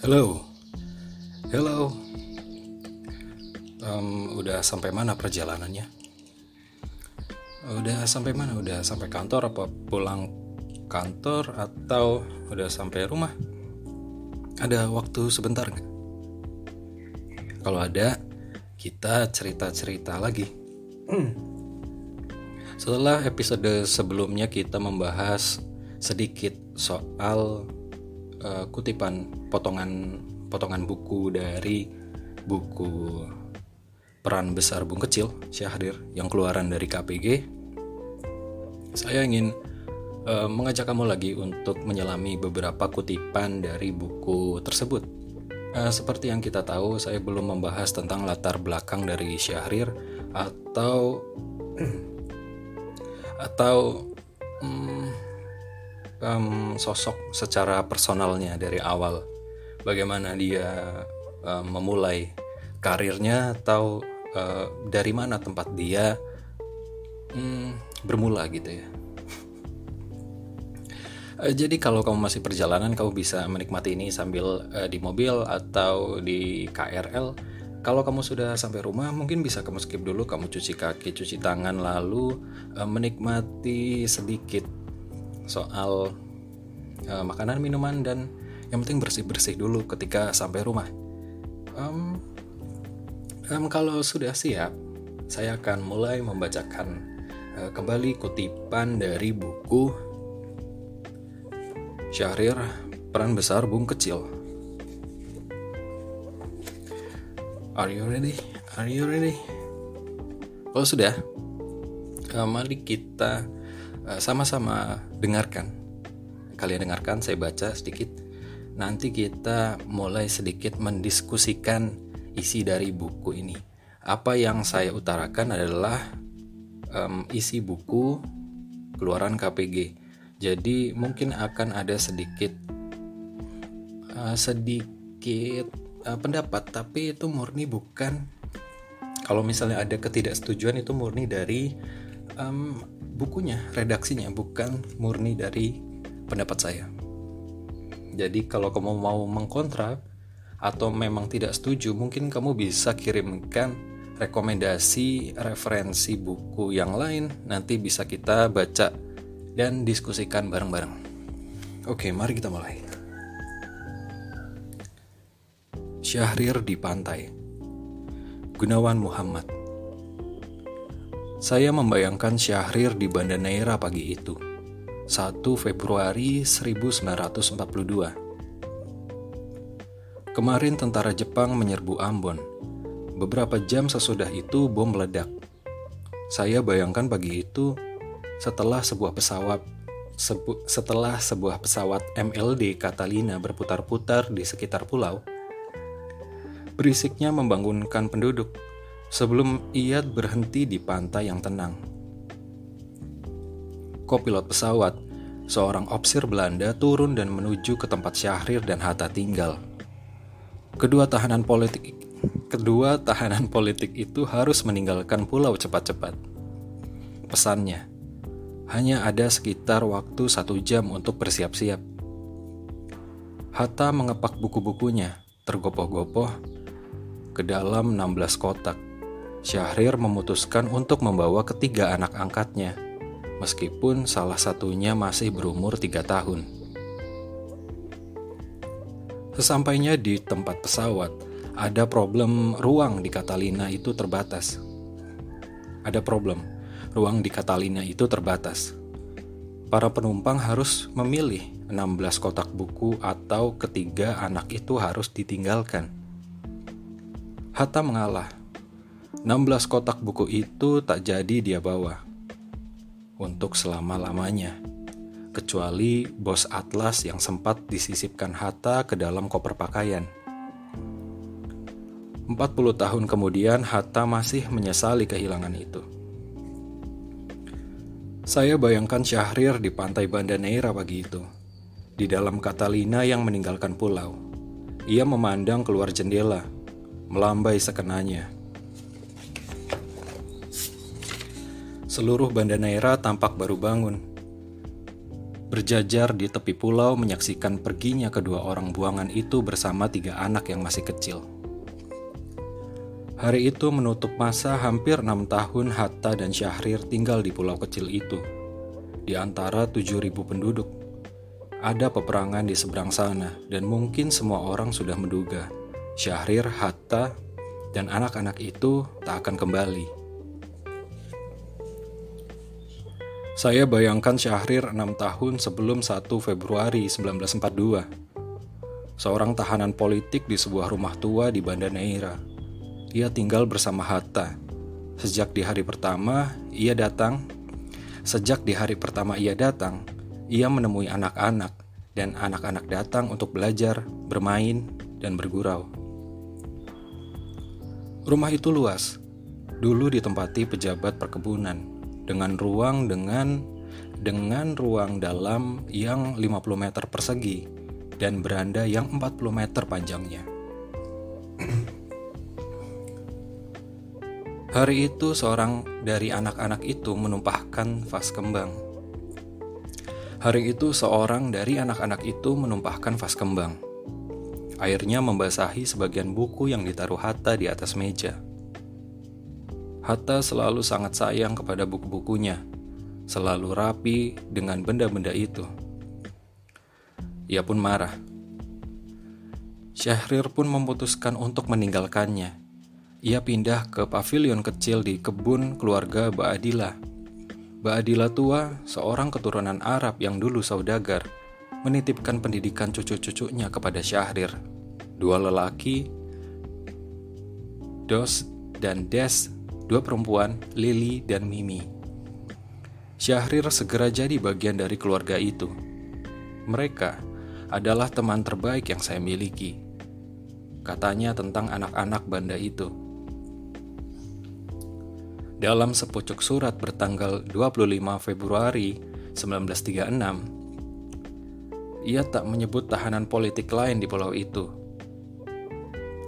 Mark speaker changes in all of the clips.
Speaker 1: Hello, hello. Um, udah sampai mana perjalanannya? Udah sampai mana? Udah sampai kantor apa pulang kantor atau udah sampai rumah? Ada waktu sebentar nggak? Kalau ada, kita cerita-cerita lagi. Setelah episode sebelumnya kita membahas sedikit soal uh, kutipan potongan potongan buku dari buku peran besar Bung Kecil Syahrir yang keluaran dari KPG. Saya ingin uh, mengajak kamu lagi untuk menyelami beberapa kutipan dari buku tersebut. Uh, seperti yang kita tahu, saya belum membahas tentang latar belakang dari Syahrir atau atau um, um, sosok secara personalnya dari awal. Bagaimana dia um, memulai karirnya atau uh, dari mana tempat dia um, bermula gitu ya. Uh, jadi kalau kamu masih perjalanan kamu bisa menikmati ini sambil uh, di mobil atau di KRL kalau kamu sudah sampai rumah, mungkin bisa kamu skip dulu, kamu cuci kaki, cuci tangan, lalu uh, menikmati sedikit soal uh, makanan, minuman, dan yang penting bersih-bersih dulu ketika sampai rumah. Um, um, kalau sudah siap, saya akan mulai membacakan uh, kembali kutipan dari buku Syahrir Peran Besar Bung Kecil Are you ready? Are you ready? Oh sudah, uh, mari kita sama-sama dengarkan. Kalian dengarkan, saya baca sedikit. Nanti kita mulai sedikit mendiskusikan isi dari buku ini. Apa yang saya utarakan adalah um, isi buku keluaran KPG. Jadi mungkin akan ada sedikit uh, sedikit uh, pendapat tapi itu murni bukan kalau misalnya ada ketidaksetujuan itu murni dari um, bukunya redaksinya bukan murni dari pendapat saya jadi kalau kamu mau mengkontrak atau memang tidak setuju mungkin kamu bisa kirimkan rekomendasi referensi buku yang lain nanti bisa kita baca dan diskusikan bareng-bareng oke mari kita mulai Syahrir di pantai. Gunawan Muhammad. Saya membayangkan Syahrir di Banda Neira pagi itu. 1 Februari 1942. Kemarin tentara Jepang menyerbu Ambon. Beberapa jam sesudah itu bom meledak. Saya bayangkan pagi itu setelah sebuah pesawat sebu, setelah sebuah pesawat MLD Catalina berputar-putar di sekitar pulau, Berisiknya membangunkan penduduk sebelum ia berhenti di pantai yang tenang. Kopilot pesawat, seorang opsir Belanda turun dan menuju ke tempat Syahrir dan Hatta tinggal. Kedua tahanan politik kedua tahanan politik itu harus meninggalkan pulau cepat-cepat. Pesannya, hanya ada sekitar waktu satu jam untuk bersiap-siap. Hatta mengepak buku-bukunya, tergopoh-gopoh, ke dalam 16 kotak. Syahrir memutuskan untuk membawa ketiga anak angkatnya, meskipun salah satunya masih berumur tiga tahun. Sesampainya di tempat pesawat, ada problem ruang di Catalina itu terbatas. Ada problem, ruang di Catalina itu terbatas. Para penumpang harus memilih 16 kotak buku atau ketiga anak itu harus ditinggalkan. Hatta mengalah. 16 kotak buku itu tak jadi dia bawa. Untuk selama-lamanya. Kecuali bos atlas yang sempat disisipkan Hatta ke dalam koper pakaian. 40 tahun kemudian Hatta masih menyesali kehilangan itu. Saya bayangkan Syahrir di pantai Banda Neira pagi itu. Di dalam Catalina yang meninggalkan pulau. Ia memandang keluar jendela melambai sekenanya. Seluruh Banda Naira tampak baru bangun. berjajar di tepi pulau menyaksikan perginya kedua orang buangan itu bersama tiga anak yang masih kecil. Hari itu menutup masa hampir enam tahun Hatta dan Syahrir tinggal di pulau kecil itu. Di antara tujuh ribu penduduk, ada peperangan di seberang sana dan mungkin semua orang sudah menduga Syahrir, Hatta, dan anak-anak itu tak akan kembali. Saya bayangkan Syahrir enam tahun sebelum 1 Februari 1942. Seorang tahanan politik di sebuah rumah tua di Banda Neira. Ia tinggal bersama Hatta. Sejak di hari pertama ia datang, sejak di hari pertama ia datang, ia menemui anak-anak dan anak-anak datang untuk belajar, bermain, dan bergurau. Rumah itu luas. Dulu ditempati pejabat perkebunan dengan ruang dengan dengan ruang dalam yang 50 meter persegi dan beranda yang 40 meter panjangnya. Hari itu seorang dari anak-anak itu menumpahkan vas kembang. Hari itu seorang dari anak-anak itu menumpahkan vas kembang. Airnya membasahi sebagian buku yang ditaruh Hatta di atas meja. Hatta selalu sangat sayang kepada buku-bukunya, selalu rapi dengan benda-benda itu. Ia pun marah. Syahrir pun memutuskan untuk meninggalkannya. Ia pindah ke pavilion kecil di kebun keluarga Ba'adila. Ba'adila tua, seorang keturunan Arab yang dulu saudagar, menitipkan pendidikan cucu-cucunya kepada Syahrir. Dua lelaki, Dos dan Des dua perempuan, Lily dan Mimi. Syahrir segera jadi bagian dari keluarga itu. Mereka adalah teman terbaik yang saya miliki. Katanya tentang anak-anak banda itu. Dalam sepucuk surat bertanggal 25 Februari 1936, ia tak menyebut tahanan politik lain di pulau itu.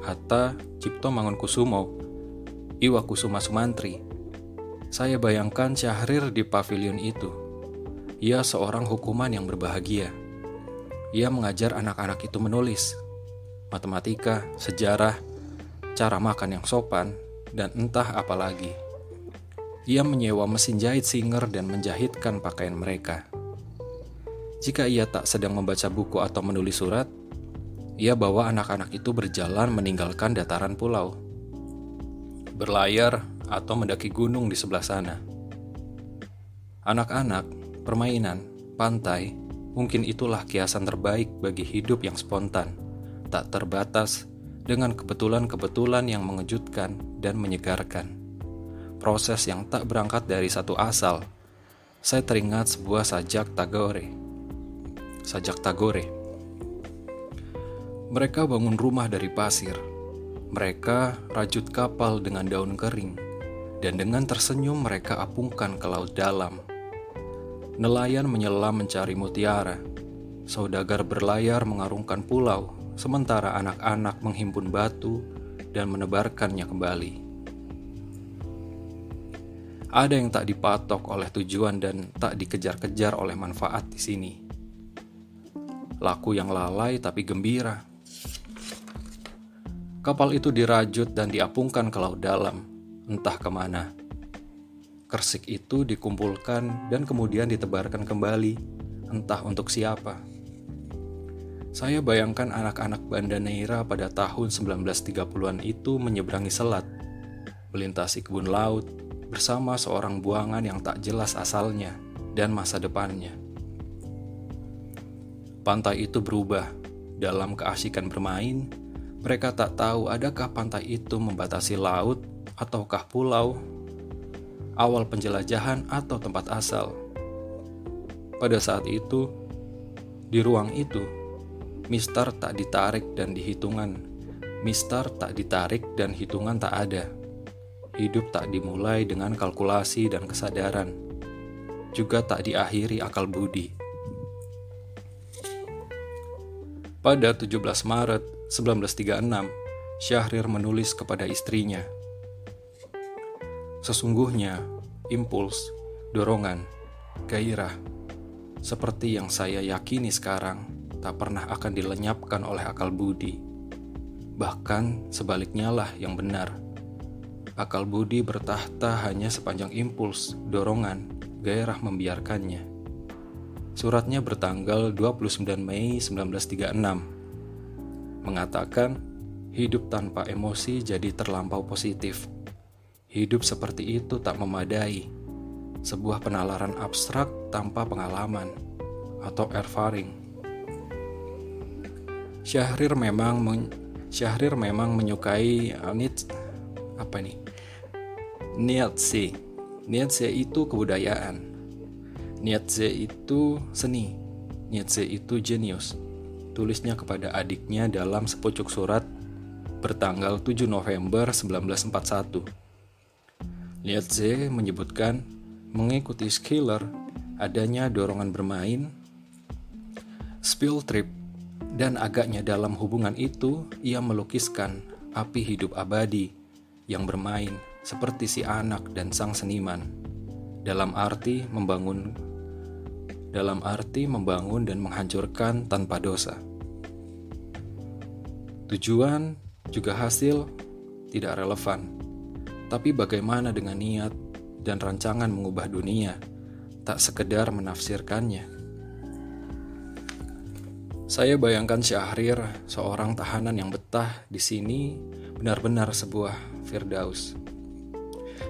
Speaker 1: Hatta Cipto Mangunkusumo Iwa Kusuma Sumantri. Saya bayangkan Syahrir di pavilion itu. Ia seorang hukuman yang berbahagia. Ia mengajar anak-anak itu menulis, matematika, sejarah, cara makan yang sopan, dan entah apa lagi. Ia menyewa mesin jahit singer dan menjahitkan pakaian mereka. Jika ia tak sedang membaca buku atau menulis surat, ia bawa anak-anak itu berjalan meninggalkan dataran pulau berlayar, atau mendaki gunung di sebelah sana. Anak-anak, permainan, pantai, mungkin itulah kiasan terbaik bagi hidup yang spontan, tak terbatas, dengan kebetulan-kebetulan yang mengejutkan dan menyegarkan. Proses yang tak berangkat dari satu asal. Saya teringat sebuah sajak Tagore. Sajak Tagore. Mereka bangun rumah dari pasir, mereka rajut kapal dengan daun kering, dan dengan tersenyum mereka apungkan ke laut dalam. Nelayan menyelam mencari mutiara, saudagar berlayar mengarungkan pulau, sementara anak-anak menghimpun batu dan menebarkannya kembali. Ada yang tak dipatok oleh tujuan dan tak dikejar-kejar oleh manfaat di sini. Laku yang lalai tapi gembira Kapal itu dirajut dan diapungkan ke laut dalam, entah ke mana. Kersik itu dikumpulkan dan kemudian ditebarkan kembali, entah untuk siapa. Saya bayangkan anak-anak Banda Neira pada tahun 1930-an itu menyeberangi selat, melintasi kebun laut, bersama seorang buangan yang tak jelas asalnya dan masa depannya. Pantai itu berubah dalam keasikan bermain mereka tak tahu adakah pantai itu membatasi laut ataukah pulau, awal penjelajahan atau tempat asal. Pada saat itu, di ruang itu, Mister tak ditarik dan dihitungan. Mister tak ditarik dan hitungan tak ada. Hidup tak dimulai dengan kalkulasi dan kesadaran. Juga tak diakhiri akal budi. Pada 17 Maret 1936, Syahrir menulis kepada istrinya. Sesungguhnya, impuls, dorongan, gairah, seperti yang saya yakini sekarang, tak pernah akan dilenyapkan oleh akal budi. Bahkan sebaliknya lah yang benar. Akal budi bertahta hanya sepanjang impuls, dorongan, gairah membiarkannya. Suratnya bertanggal 29 Mei 1936 mengatakan hidup tanpa emosi jadi terlampau positif. Hidup seperti itu tak memadai sebuah penalaran abstrak tanpa pengalaman atau erfaring. Syahrir memang men Syahrir memang menyukai Nietzsche apa nih? Nietzsche. Nietzsche itu kebudayaan. Nietzsche itu seni. Nietzsche itu jenius. Tulisnya kepada adiknya dalam sepucuk surat bertanggal 7 November 1941. Nietzsche menyebutkan mengikuti Schiller adanya dorongan bermain, spill trip, dan agaknya dalam hubungan itu ia melukiskan api hidup abadi yang bermain seperti si anak dan sang seniman dalam arti membangun dalam arti membangun dan menghancurkan tanpa dosa. Tujuan juga hasil tidak relevan. Tapi bagaimana dengan niat dan rancangan mengubah dunia, tak sekedar menafsirkannya. Saya bayangkan Syahrir, seorang tahanan yang betah di sini, benar-benar sebuah Firdaus.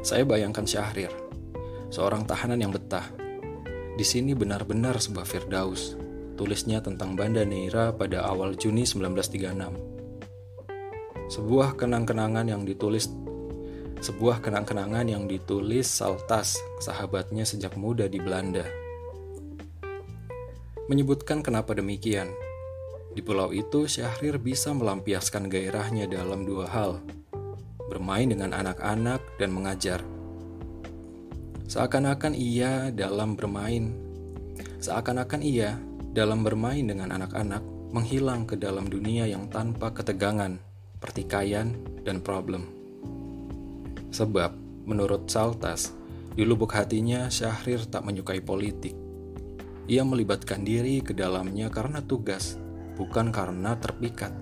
Speaker 1: Saya bayangkan Syahrir, seorang tahanan yang betah. Di sini benar-benar sebuah Firdaus. Tulisnya tentang Banda Neira pada awal Juni 1936. Sebuah kenang-kenangan yang ditulis sebuah kenang-kenangan yang ditulis Saltas, sahabatnya sejak muda di Belanda. Menyebutkan kenapa demikian. Di pulau itu, Syahrir bisa melampiaskan gairahnya dalam dua hal, bermain dengan anak-anak dan mengajar. Seakan-akan ia dalam bermain, seakan-akan ia dalam bermain dengan anak-anak menghilang ke dalam dunia yang tanpa ketegangan, pertikaian, dan problem. Sebab, menurut Saltas, di lubuk hatinya Syahrir tak menyukai politik. Ia melibatkan diri ke dalamnya karena tugas, bukan karena terpikat.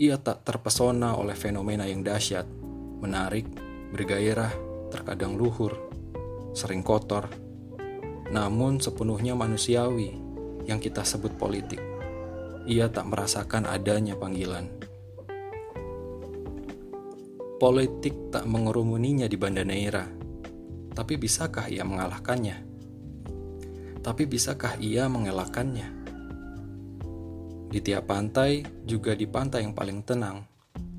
Speaker 1: Ia tak terpesona oleh fenomena yang dahsyat, menarik, bergairah, terkadang luhur, sering kotor, namun sepenuhnya manusiawi yang kita sebut politik. Ia tak merasakan adanya panggilan politik tak mengerumuninya di Banda Neira. Tapi bisakah ia mengalahkannya? Tapi bisakah ia mengelakkannya? Di tiap pantai, juga di pantai yang paling tenang,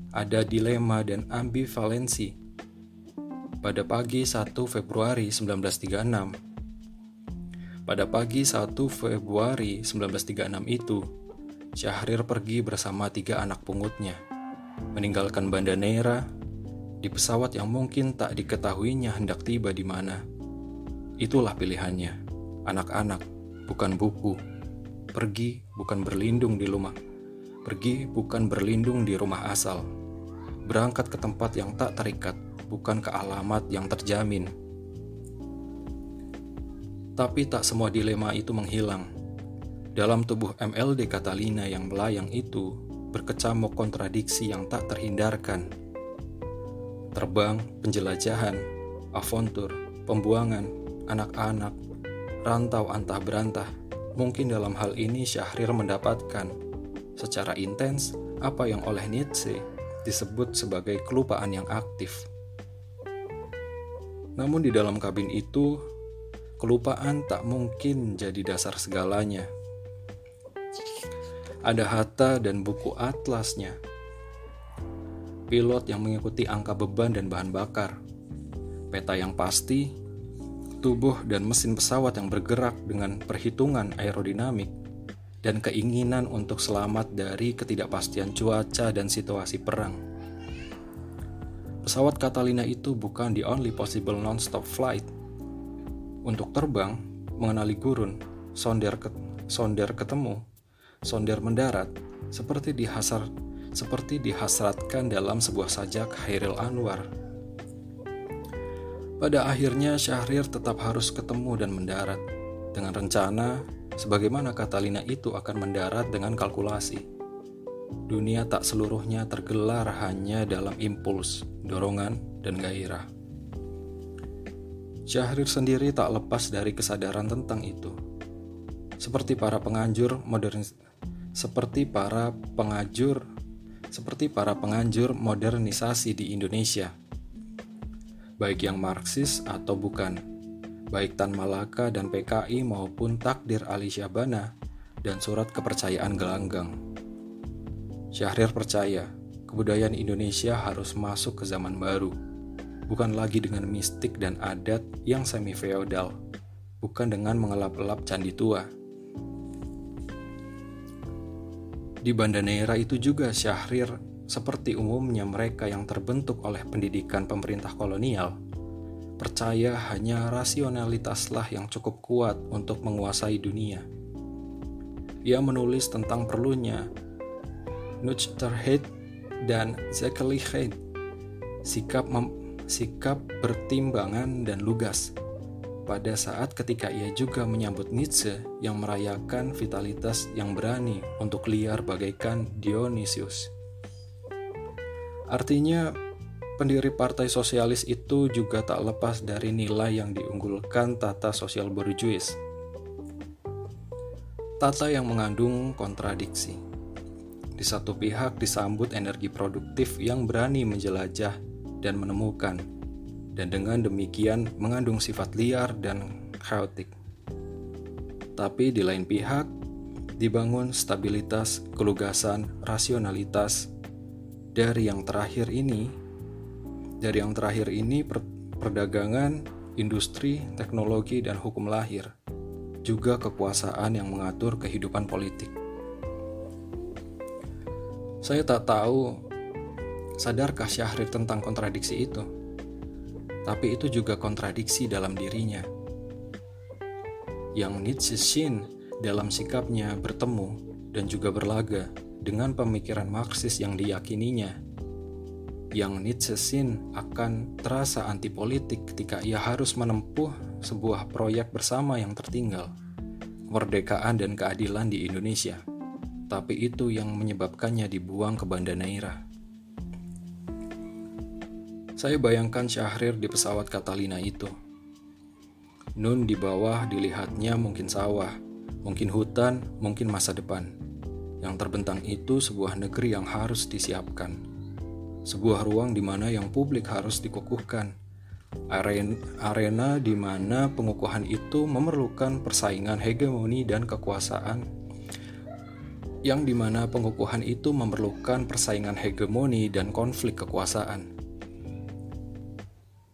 Speaker 1: ada dilema dan ambivalensi. Pada pagi 1 Februari 1936, pada pagi 1 Februari 1936 itu, Syahrir pergi bersama tiga anak pungutnya, meninggalkan Banda Neira di pesawat yang mungkin tak diketahuinya hendak tiba di mana. Itulah pilihannya. Anak-anak, bukan buku. Pergi bukan berlindung di rumah. Pergi bukan berlindung di rumah asal. Berangkat ke tempat yang tak terikat, bukan ke alamat yang terjamin. Tapi tak semua dilema itu menghilang. Dalam tubuh MLD Catalina yang melayang itu berkecamuk kontradiksi yang tak terhindarkan terbang, penjelajahan, avantur, pembuangan, anak-anak, rantau antah berantah. Mungkin dalam hal ini Syahrir mendapatkan secara intens apa yang oleh Nietzsche disebut sebagai kelupaan yang aktif. Namun di dalam kabin itu, kelupaan tak mungkin jadi dasar segalanya. Ada Hatta dan buku atlasnya pilot yang mengikuti angka beban dan bahan bakar, peta yang pasti, tubuh dan mesin pesawat yang bergerak dengan perhitungan aerodinamik, dan keinginan untuk selamat dari ketidakpastian cuaca dan situasi perang. Pesawat Catalina itu bukan the only possible non-stop flight. Untuk terbang, mengenali gurun, sonder, ke, sonder ketemu, sonder mendarat, seperti di hasar seperti dihasratkan dalam sebuah sajak Hairil Anwar. Pada akhirnya Syahrir tetap harus ketemu dan mendarat. dengan rencana sebagaimana Catalina itu akan mendarat dengan kalkulasi. Dunia tak seluruhnya tergelar hanya dalam impuls, dorongan, dan gairah. Syahrir sendiri tak lepas dari kesadaran tentang itu. Seperti para penganjur modern seperti para pengajur seperti para penganjur modernisasi di Indonesia. Baik yang Marxis atau bukan, baik Tan Malaka dan PKI maupun takdir Ali Syabana dan surat kepercayaan gelanggang. Syahrir percaya, kebudayaan Indonesia harus masuk ke zaman baru, bukan lagi dengan mistik dan adat yang semi-feodal, bukan dengan mengelap-elap candi tua. Di Banda Neira itu juga Syahrir seperti umumnya mereka yang terbentuk oleh pendidikan pemerintah kolonial, percaya hanya rasionalitaslah yang cukup kuat untuk menguasai dunia. Ia menulis tentang perlunya Nuchterheid dan Zekelichheid, sikap sikap bertimbangan dan lugas, pada saat ketika ia juga menyambut Nietzsche yang merayakan vitalitas yang berani untuk liar bagaikan Dionysius. Artinya, pendiri Partai Sosialis itu juga tak lepas dari nilai yang diunggulkan tata sosial borjuis. Tata yang mengandung kontradiksi. Di satu pihak disambut energi produktif yang berani menjelajah dan menemukan dan dengan demikian mengandung sifat liar dan chaotic. Tapi di lain pihak, dibangun stabilitas, kelugasan, rasionalitas. Dari yang terakhir ini, dari yang terakhir ini perdagangan, industri, teknologi, dan hukum lahir, juga kekuasaan yang mengatur kehidupan politik. Saya tak tahu, sadarkah Syahrir tentang kontradiksi itu? tapi itu juga kontradiksi dalam dirinya. Yang Nietzsche Shin dalam sikapnya bertemu dan juga berlaga dengan pemikiran Marxis yang diyakininya. Yang Nietzsche Shin akan terasa antipolitik ketika ia harus menempuh sebuah proyek bersama yang tertinggal, kemerdekaan dan keadilan di Indonesia. Tapi itu yang menyebabkannya dibuang ke Banda Neira. Saya bayangkan Syahrir di pesawat Catalina itu. Nun di bawah dilihatnya mungkin sawah, mungkin hutan, mungkin masa depan. Yang terbentang itu sebuah negeri yang harus disiapkan. Sebuah ruang di mana yang publik harus dikukuhkan. Arena, arena di mana pengukuhan itu memerlukan persaingan hegemoni dan kekuasaan yang di mana pengukuhan itu memerlukan persaingan hegemoni dan konflik kekuasaan.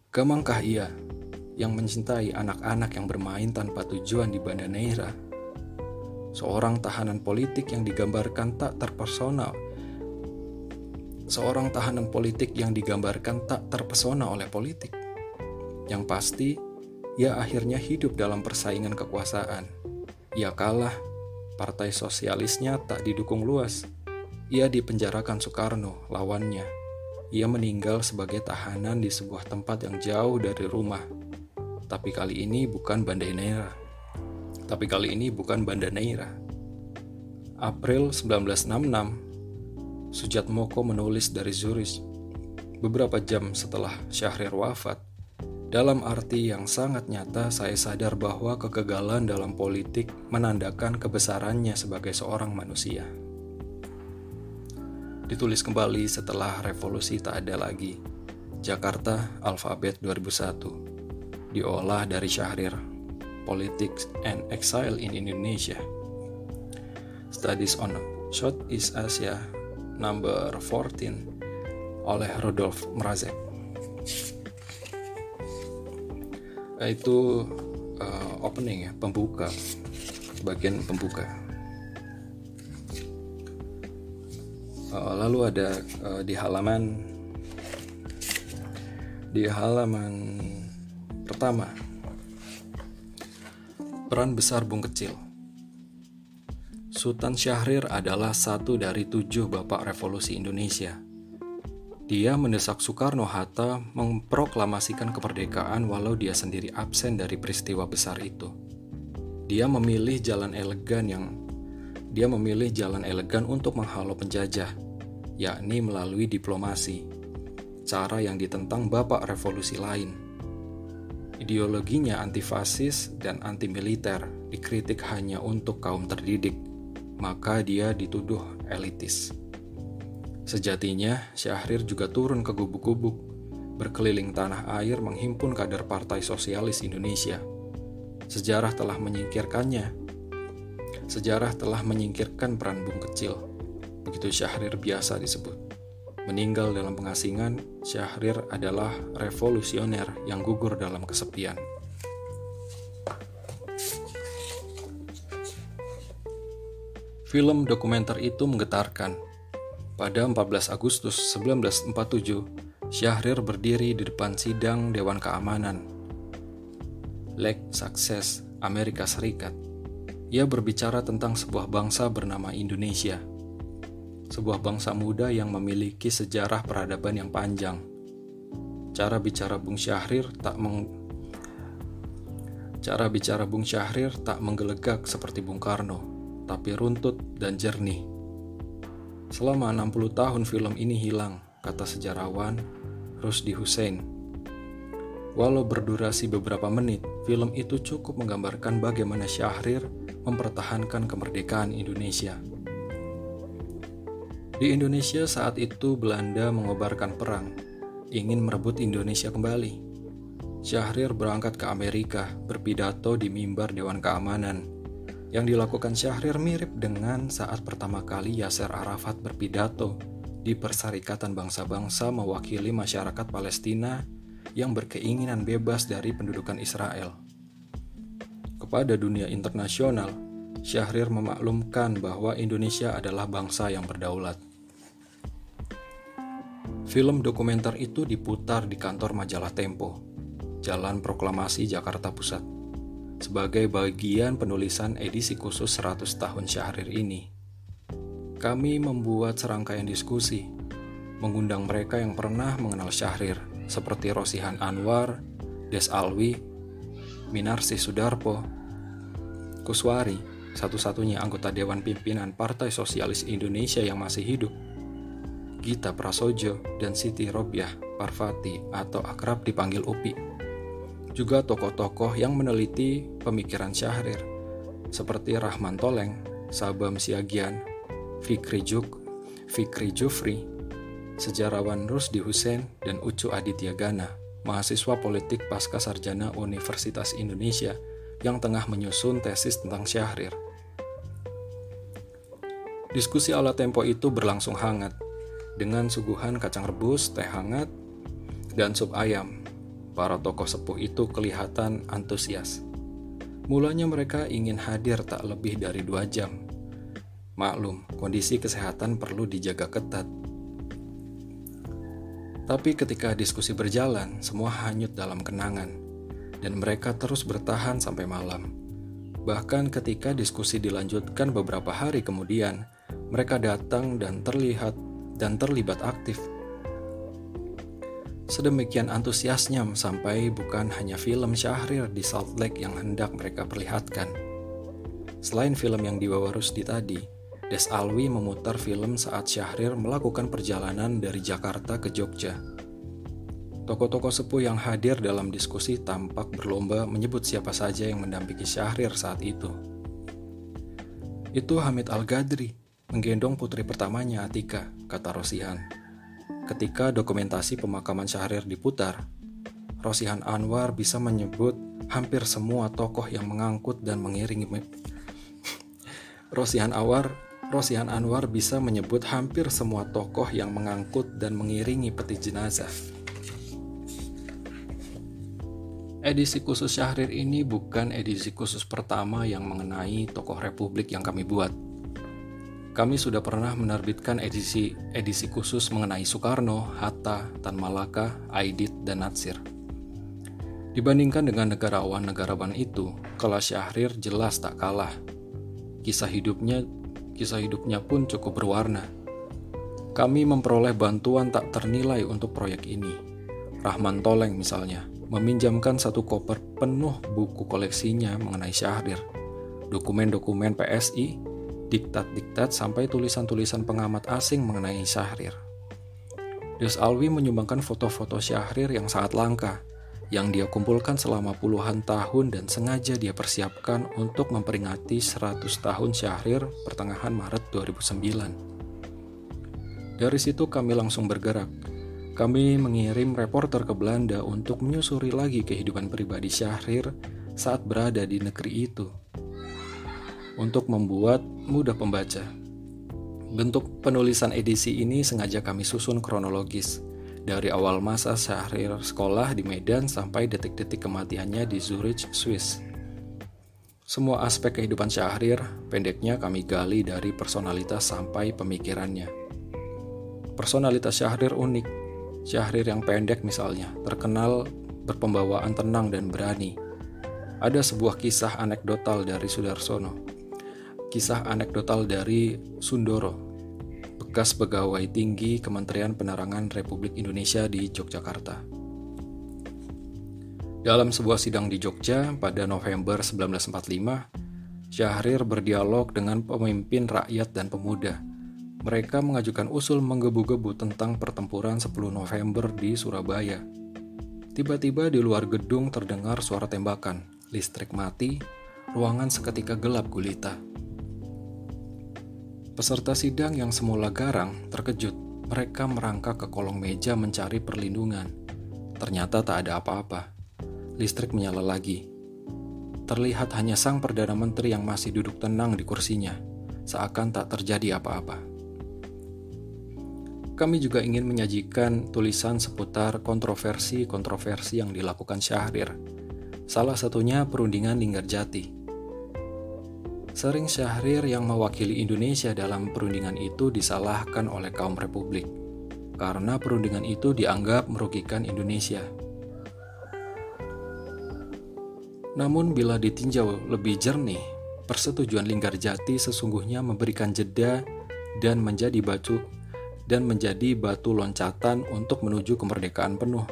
Speaker 1: Kemangkah ia yang mencintai anak-anak yang bermain tanpa tujuan di Banda Neira? Seorang tahanan politik yang digambarkan tak terpersona. Seorang tahanan politik yang digambarkan tak terpesona oleh politik. Yang pasti, ia akhirnya hidup dalam persaingan kekuasaan. Ia kalah, partai sosialisnya tak didukung luas. Ia dipenjarakan Soekarno, lawannya ia meninggal sebagai tahanan di sebuah tempat yang jauh dari rumah. Tapi kali ini bukan Banda Neira. Tapi kali ini bukan Banda Neira. April 1966, Sujat Moko menulis dari Zurich beberapa jam setelah Syahrir wafat. Dalam arti yang sangat nyata, saya sadar bahwa kegagalan dalam politik menandakan kebesarannya sebagai seorang manusia ditulis kembali setelah revolusi tak ada lagi. Jakarta, Alfabet 2001. Diolah dari Syahrir, Politics and Exile in Indonesia. Studies on Southeast Asia, number 14, oleh Rudolf Mrazek. Itu uh, opening ya, pembuka, bagian pembuka. uh, lalu ada uh, di halaman di halaman pertama peran besar Bung Kecil Sultan Syahrir adalah satu dari tujuh bapak revolusi Indonesia. Dia mendesak Soekarno-Hatta memproklamasikan kemerdekaan walau dia sendiri absen dari peristiwa besar itu. Dia memilih jalan elegan yang dia memilih jalan elegan untuk menghalau penjajah, yakni melalui diplomasi. Cara yang ditentang bapak revolusi lain. Ideologinya antifasis dan anti militer, dikritik hanya untuk kaum terdidik, maka dia dituduh elitis. Sejatinya, Syahrir juga turun ke gubuk-gubuk, berkeliling tanah air menghimpun kader Partai Sosialis Indonesia. Sejarah telah menyingkirkannya Sejarah telah menyingkirkan peran Bung Kecil. Begitu Syahrir biasa disebut. Meninggal dalam pengasingan, Syahrir adalah revolusioner yang gugur dalam kesepian. Film dokumenter itu menggetarkan. Pada 14 Agustus 1947, Syahrir berdiri di depan sidang Dewan Keamanan. Lake Success, Amerika Serikat ia berbicara tentang sebuah bangsa bernama Indonesia, sebuah bangsa muda yang memiliki sejarah peradaban yang panjang. Cara bicara Bung Syahrir tak meng Cara bicara Bung Syahrir tak menggelegak seperti Bung Karno, tapi runtut dan jernih. Selama 60 tahun film ini hilang, kata sejarawan Rusdi Hussein Walau berdurasi beberapa menit, film itu cukup menggambarkan bagaimana Syahrir mempertahankan kemerdekaan Indonesia. Di Indonesia saat itu Belanda mengobarkan perang, ingin merebut Indonesia kembali. Syahrir berangkat ke Amerika, berpidato di mimbar Dewan Keamanan. Yang dilakukan Syahrir mirip dengan saat pertama kali Yasser Arafat berpidato di Perserikatan Bangsa-Bangsa mewakili masyarakat Palestina yang berkeinginan bebas dari pendudukan Israel. Kepada dunia internasional, Syahrir memaklumkan bahwa Indonesia adalah bangsa yang berdaulat. Film dokumenter itu diputar di kantor majalah Tempo, Jalan Proklamasi Jakarta Pusat, sebagai bagian penulisan edisi khusus 100 tahun Syahrir ini. Kami membuat serangkaian diskusi, mengundang mereka yang pernah mengenal Syahrir, seperti Rosihan Anwar, Des Alwi, Minarsi Sudarpo, Kuswari, satu-satunya anggota Dewan Pimpinan Partai Sosialis Indonesia yang masih hidup, Gita Prasojo, dan Siti Robiah Parvati atau akrab dipanggil Upi. Juga tokoh-tokoh yang meneliti pemikiran Syahrir, seperti Rahman Toleng, Sabam Siagian, Fikri Juk, Fikri Jufri, sejarawan Rusdi Hussein dan Ucu Aditya Gana, mahasiswa politik pasca sarjana Universitas Indonesia yang tengah menyusun tesis tentang Syahrir. Diskusi ala tempo itu berlangsung hangat, dengan suguhan kacang rebus, teh hangat, dan sup ayam. Para tokoh sepuh itu kelihatan antusias. Mulanya mereka ingin hadir tak lebih dari dua jam. Maklum, kondisi kesehatan perlu dijaga ketat tapi ketika diskusi berjalan, semua hanyut dalam kenangan, dan mereka terus bertahan sampai malam. Bahkan ketika diskusi dilanjutkan beberapa hari kemudian, mereka datang dan terlihat dan terlibat aktif. Sedemikian antusiasnya sampai bukan hanya film Syahrir di Salt Lake yang hendak mereka perlihatkan. Selain film yang dibawa Rusdi tadi, Des Alwi memutar film saat Syahrir melakukan perjalanan dari Jakarta ke Jogja. Tokoh-tokoh sepuh yang hadir dalam diskusi tampak berlomba menyebut siapa saja yang mendampingi Syahrir saat itu. Itu Hamid Al-Gadri, menggendong putri pertamanya Atika, kata Rosihan. Ketika dokumentasi pemakaman Syahrir diputar, Rosihan Anwar bisa menyebut hampir semua tokoh yang mengangkut dan mengiringi Rosihan Anwar Rosihan Anwar bisa menyebut hampir semua tokoh yang mengangkut dan mengiringi peti jenazah. Edisi khusus Syahrir ini bukan edisi khusus pertama yang mengenai tokoh Republik yang kami buat. Kami sudah pernah menerbitkan edisi edisi khusus mengenai Soekarno, Hatta, Tan Malaka, Aidit, dan Natsir. Dibandingkan dengan negarawan-negarawan itu, kelas Syahrir jelas tak kalah. Kisah hidupnya kisah hidupnya pun cukup berwarna. Kami memperoleh bantuan tak ternilai untuk proyek ini. Rahman Toleng misalnya, meminjamkan satu koper penuh buku koleksinya mengenai Syahrir. dokumen-dokumen PSI, diktat-diktat sampai tulisan-tulisan pengamat asing mengenai Syahrir. Des Alwi menyumbangkan foto-foto Syahrir yang sangat langka, yang dia kumpulkan selama puluhan tahun dan sengaja dia persiapkan untuk memperingati 100 tahun Syahrir pertengahan Maret 2009. Dari situ kami langsung bergerak. Kami mengirim reporter ke Belanda untuk menyusuri lagi kehidupan pribadi Syahrir saat berada di negeri itu. Untuk membuat mudah pembaca. Bentuk penulisan edisi ini sengaja kami susun kronologis, dari awal masa Syahrir sekolah di Medan sampai detik-detik kematiannya di Zurich, Swiss. Semua aspek kehidupan Syahrir, pendeknya kami gali dari personalitas sampai pemikirannya. Personalitas Syahrir unik. Syahrir yang pendek misalnya, terkenal berpembawaan tenang dan berani. Ada sebuah kisah anekdotal dari Sudarsono kisah anekdotal dari Sundoro, bekas pegawai tinggi Kementerian Penerangan Republik Indonesia di Yogyakarta. Dalam sebuah sidang di Jogja pada November 1945, Syahrir berdialog dengan pemimpin rakyat dan pemuda. Mereka mengajukan usul menggebu-gebu tentang pertempuran 10 November di Surabaya. Tiba-tiba di luar gedung terdengar suara tembakan, listrik mati, ruangan seketika gelap gulita. Peserta sidang yang semula garang terkejut. Mereka merangkak ke kolong meja mencari perlindungan. Ternyata tak ada apa-apa. Listrik menyala lagi. Terlihat hanya sang Perdana Menteri yang masih duduk tenang di kursinya, seakan tak terjadi apa-apa. Kami juga ingin menyajikan tulisan seputar kontroversi-kontroversi yang dilakukan Syahrir. Salah satunya perundingan Linggarjati Sering Syahrir yang mewakili Indonesia dalam perundingan itu disalahkan oleh kaum republik karena perundingan itu dianggap merugikan Indonesia. Namun bila ditinjau lebih jernih, persetujuan Linggarjati sesungguhnya memberikan jeda dan menjadi batu dan menjadi batu loncatan untuk menuju kemerdekaan penuh.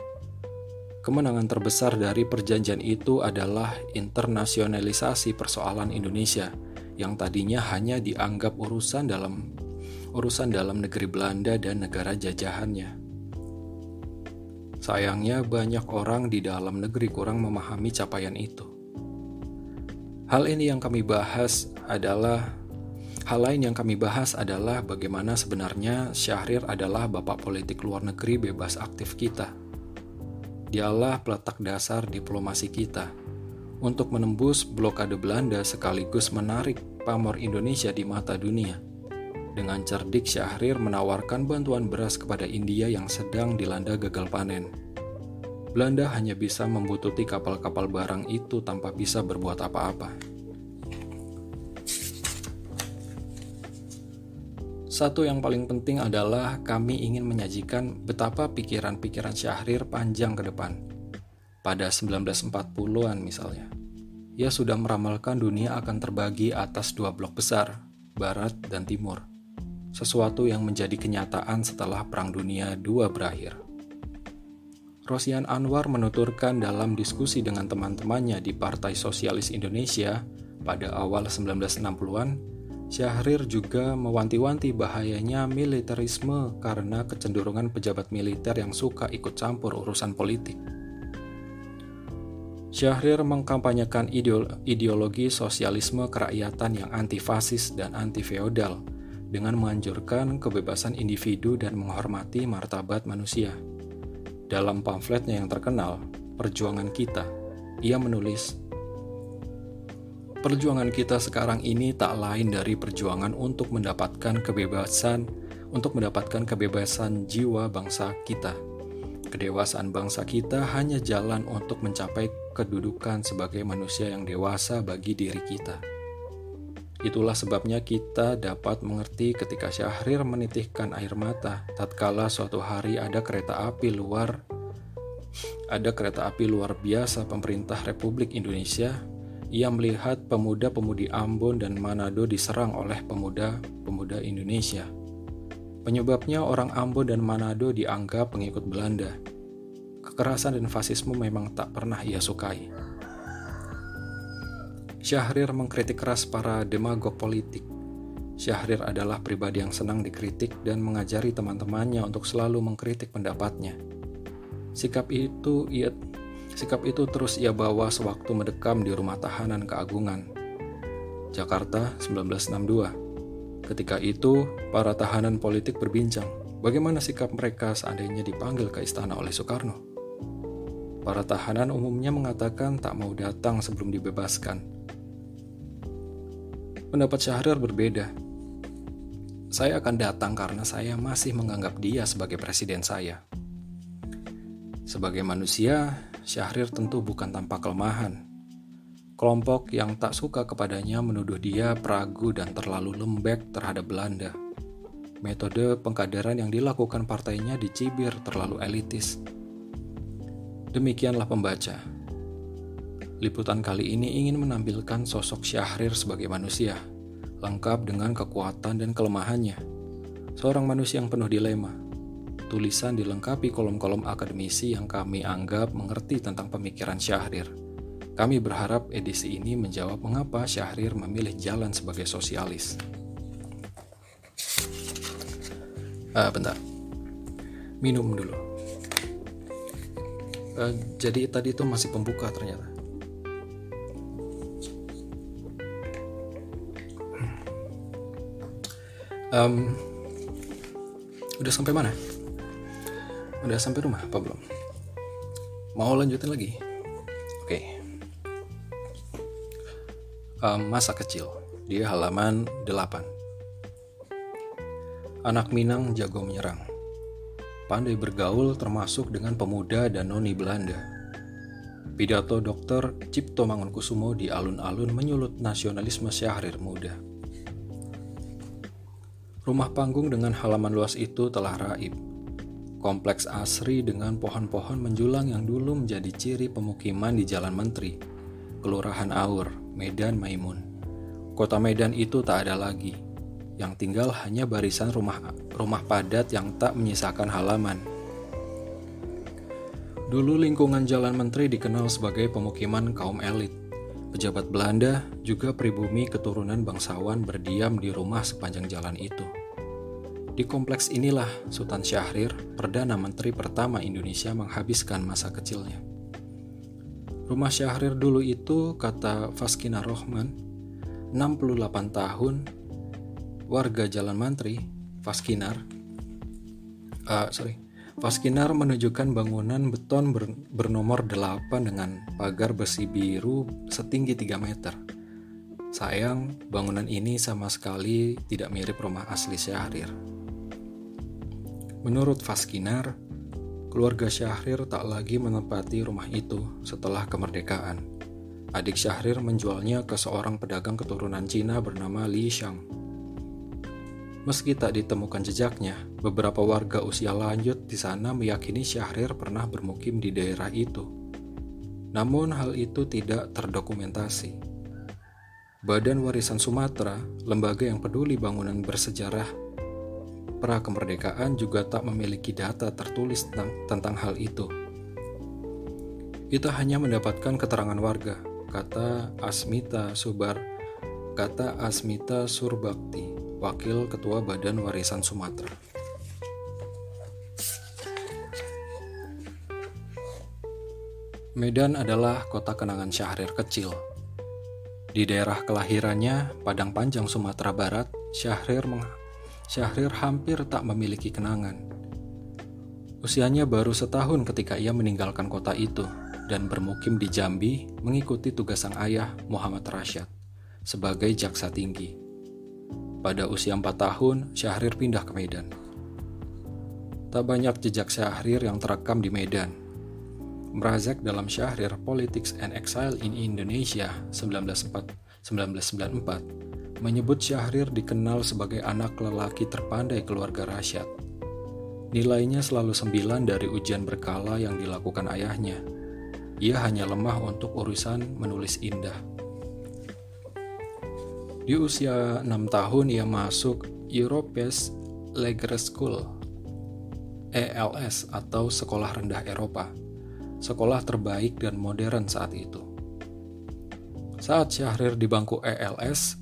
Speaker 1: Kemenangan terbesar dari perjanjian itu adalah internasionalisasi persoalan Indonesia yang tadinya hanya dianggap urusan dalam urusan dalam negeri Belanda dan negara jajahannya. Sayangnya banyak orang di dalam negeri kurang memahami capaian itu. Hal ini yang kami bahas adalah hal lain yang kami bahas adalah bagaimana sebenarnya Syahrir adalah bapak politik luar negeri bebas aktif kita. Dialah peletak dasar diplomasi kita untuk menembus blokade Belanda sekaligus menarik pamor Indonesia di mata dunia. Dengan cerdik Syahrir menawarkan bantuan beras kepada India yang sedang dilanda gagal panen. Belanda hanya bisa membututi kapal-kapal barang itu tanpa bisa berbuat apa-apa. Satu yang paling penting adalah kami ingin menyajikan betapa pikiran-pikiran Syahrir panjang ke depan pada 1940-an misalnya. Ia sudah meramalkan dunia akan terbagi atas dua blok besar, barat dan timur. Sesuatu yang menjadi kenyataan setelah Perang Dunia II berakhir. Rosian Anwar menuturkan dalam diskusi dengan teman-temannya di Partai Sosialis Indonesia pada awal 1960-an, Syahrir juga mewanti-wanti bahayanya militerisme karena kecenderungan pejabat militer yang suka ikut campur urusan politik. Syahrir mengkampanyekan ideologi sosialisme kerakyatan yang antifasis dan anti-feodal dengan menganjurkan kebebasan individu dan menghormati martabat manusia. Dalam pamfletnya yang terkenal, Perjuangan Kita, ia menulis, Perjuangan kita sekarang ini tak lain dari perjuangan untuk mendapatkan kebebasan, untuk mendapatkan kebebasan jiwa bangsa kita Kedewasaan bangsa kita hanya jalan untuk mencapai kedudukan sebagai manusia yang dewasa bagi diri kita. Itulah sebabnya kita dapat mengerti ketika Syahrir menitihkan air mata tatkala suatu hari ada kereta api luar ada kereta api luar biasa pemerintah Republik Indonesia ia melihat pemuda-pemudi Ambon dan Manado diserang oleh pemuda-pemuda Indonesia. Penyebabnya orang Ambon dan Manado dianggap pengikut Belanda. Kekerasan dan fasisme memang tak pernah ia sukai. Syahrir mengkritik keras para demagog politik. Syahrir adalah pribadi yang senang dikritik dan mengajari teman-temannya untuk selalu mengkritik pendapatnya. Sikap itu ia sikap itu terus ia bawa sewaktu mendekam di rumah tahanan keagungan. Jakarta 1962. Ketika itu, para tahanan politik berbincang bagaimana sikap mereka seandainya dipanggil ke istana oleh Soekarno. Para tahanan umumnya mengatakan tak mau datang sebelum dibebaskan. Pendapat Syahrir berbeda saya akan datang karena saya masih menganggap dia sebagai presiden saya. Sebagai manusia, Syahrir tentu bukan tanpa kelemahan. Kelompok yang tak suka kepadanya menuduh dia peragu dan terlalu lembek terhadap Belanda. Metode pengkaderan yang dilakukan partainya dicibir terlalu elitis. Demikianlah pembaca. Liputan kali ini ingin menampilkan sosok Syahrir sebagai manusia lengkap dengan kekuatan dan kelemahannya. Seorang manusia yang penuh dilema. Tulisan dilengkapi kolom-kolom akademisi yang kami anggap mengerti tentang pemikiran Syahrir. Kami berharap edisi ini menjawab mengapa Syahrir memilih jalan sebagai sosialis. Uh, bentar, minum dulu. Uh, jadi tadi itu masih pembuka ternyata. um, udah sampai mana? Udah sampai rumah apa belum? Mau lanjutin lagi? Oke. Okay. um, masa kecil. Di halaman 8 anak Minang jago menyerang pandai bergaul termasuk dengan pemuda dan noni Belanda Pidato Dr. Cipto Mangunkusumo di alun-alun menyulut nasionalisme Syahrir muda. Rumah panggung dengan halaman luas itu telah raib. Kompleks asri dengan pohon-pohon menjulang yang dulu menjadi ciri pemukiman di Jalan Menteri, Kelurahan Aur, Medan Maimun. Kota Medan itu tak ada lagi. Yang tinggal hanya barisan rumah rumah padat yang tak menyisakan halaman. Dulu lingkungan Jalan Menteri dikenal sebagai pemukiman kaum elit. Pejabat Belanda juga pribumi keturunan bangsawan berdiam di rumah sepanjang jalan itu. Di kompleks inilah Sultan Syahrir, Perdana Menteri pertama Indonesia menghabiskan masa kecilnya. Rumah Syahrir dulu itu, kata Faskina Rohman, 68 tahun, warga Jalan Mantri, Faskinar, uh, sorry, Faskinar menunjukkan bangunan beton ber, bernomor 8 dengan pagar besi biru setinggi 3 meter. Sayang, bangunan ini sama sekali tidak mirip rumah asli Syahrir. Menurut Faskinar, keluarga Syahrir tak lagi menempati rumah itu setelah kemerdekaan. Adik Syahrir menjualnya ke seorang pedagang keturunan Cina bernama Li Xiang. Meski tak ditemukan jejaknya, beberapa warga usia lanjut di sana meyakini Syahrir pernah bermukim di daerah itu. Namun hal itu tidak terdokumentasi. Badan Warisan Sumatera, lembaga yang peduli bangunan bersejarah pra kemerdekaan juga tak memiliki data tertulis tentang, tentang hal itu. Kita hanya mendapatkan keterangan warga, kata Asmita Subar, kata Asmita Surbakti, Wakil Ketua Badan Warisan Sumatera. Medan adalah kota kenangan Syahrir kecil. Di daerah kelahirannya, Padang Panjang, Sumatera Barat, Syahrir, Syahrir hampir tak memiliki kenangan. Usianya baru setahun ketika ia meninggalkan kota itu dan bermukim di Jambi mengikuti tugas sang ayah Muhammad Rashad sebagai jaksa tinggi. Pada usia 4 tahun, Syahrir pindah ke Medan. Tak banyak jejak Syahrir yang terekam di Medan. Merazek dalam Syahrir Politics and Exile in Indonesia 1994 menyebut Syahrir dikenal sebagai anak lelaki terpandai keluarga Rasyad. Nilainya selalu sembilan dari ujian berkala yang dilakukan ayahnya. Ia hanya lemah untuk urusan menulis indah. Di usia 6 tahun ia masuk Europe's Lager School ELS atau Sekolah Rendah Eropa, sekolah terbaik dan modern saat itu. Saat Syahrir di bangku ELS,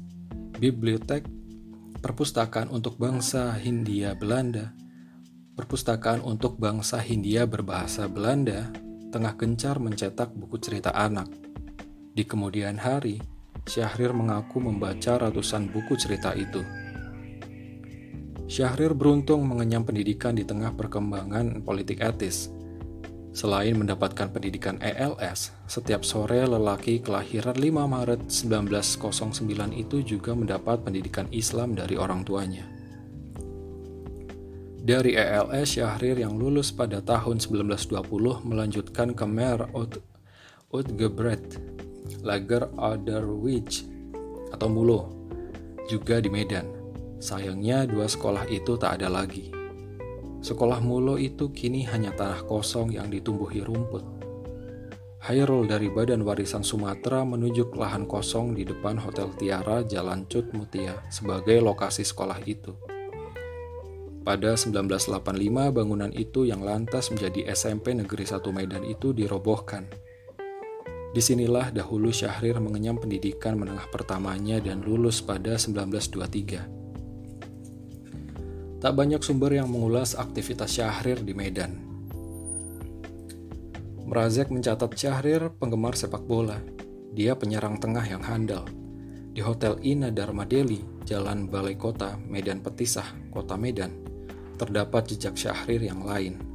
Speaker 1: bibliotek, perpustakaan untuk bangsa Hindia Belanda, perpustakaan untuk bangsa Hindia berbahasa Belanda tengah gencar mencetak buku cerita anak. Di kemudian hari, Syahrir mengaku membaca ratusan buku cerita itu. Syahrir beruntung mengenyam pendidikan di tengah perkembangan politik etis. Selain mendapatkan pendidikan ELS, setiap sore lelaki kelahiran 5 Maret 1909 itu juga mendapat pendidikan Islam dari orang tuanya. Dari ELS, Syahrir yang lulus pada tahun 1920 melanjutkan ke Mer Utgebret, Lager Aderwich, atau Mulo, juga di Medan. Sayangnya dua sekolah itu tak ada lagi. Sekolah Mulo itu kini hanya tanah kosong yang ditumbuhi rumput. Hairul dari Badan Warisan Sumatera menuju lahan kosong di depan Hotel Tiara Jalan Cut Mutia sebagai lokasi sekolah itu. Pada 1985 bangunan itu yang lantas menjadi SMP Negeri 1 Medan itu dirobohkan. Di sinilah dahulu Syahrir mengenyam pendidikan menengah pertamanya dan lulus pada 1923. Tak banyak sumber yang mengulas aktivitas Syahrir di Medan. Merazek mencatat Syahrir penggemar sepak bola. Dia penyerang tengah yang handal. Di Hotel Ina Dharma Deli, Jalan Balai Kota, Medan Petisah, Kota Medan, terdapat jejak Syahrir yang lain.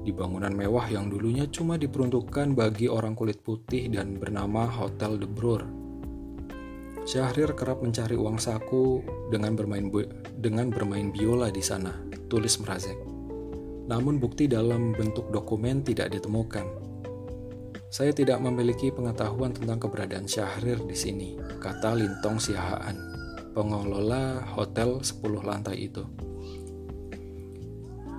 Speaker 1: Di bangunan mewah yang dulunya cuma diperuntukkan bagi orang kulit putih dan bernama Hotel De Broer Syahrir kerap mencari uang saku dengan bermain dengan bermain biola di sana, tulis Mrazek. Namun bukti dalam bentuk dokumen tidak ditemukan. Saya tidak memiliki pengetahuan tentang keberadaan Syahrir di sini, kata Lintong Siahaan, pengelola hotel 10 lantai itu.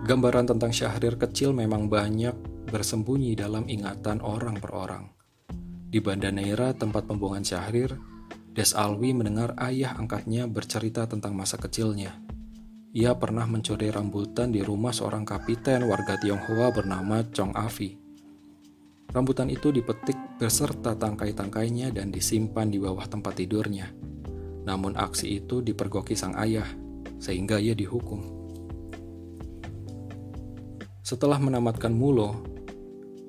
Speaker 1: Gambaran tentang Syahrir kecil memang banyak bersembunyi dalam ingatan orang per orang. Di Banda Neira, tempat pembuangan Syahrir, Des Alwi mendengar ayah angkatnya bercerita tentang masa kecilnya. Ia pernah mencuri rambutan di rumah seorang kapiten warga Tionghoa bernama Chong Afi. Rambutan itu dipetik beserta tangkai-tangkainya dan disimpan di bawah tempat tidurnya. Namun aksi itu dipergoki sang ayah, sehingga ia dihukum. Setelah menamatkan Mulo,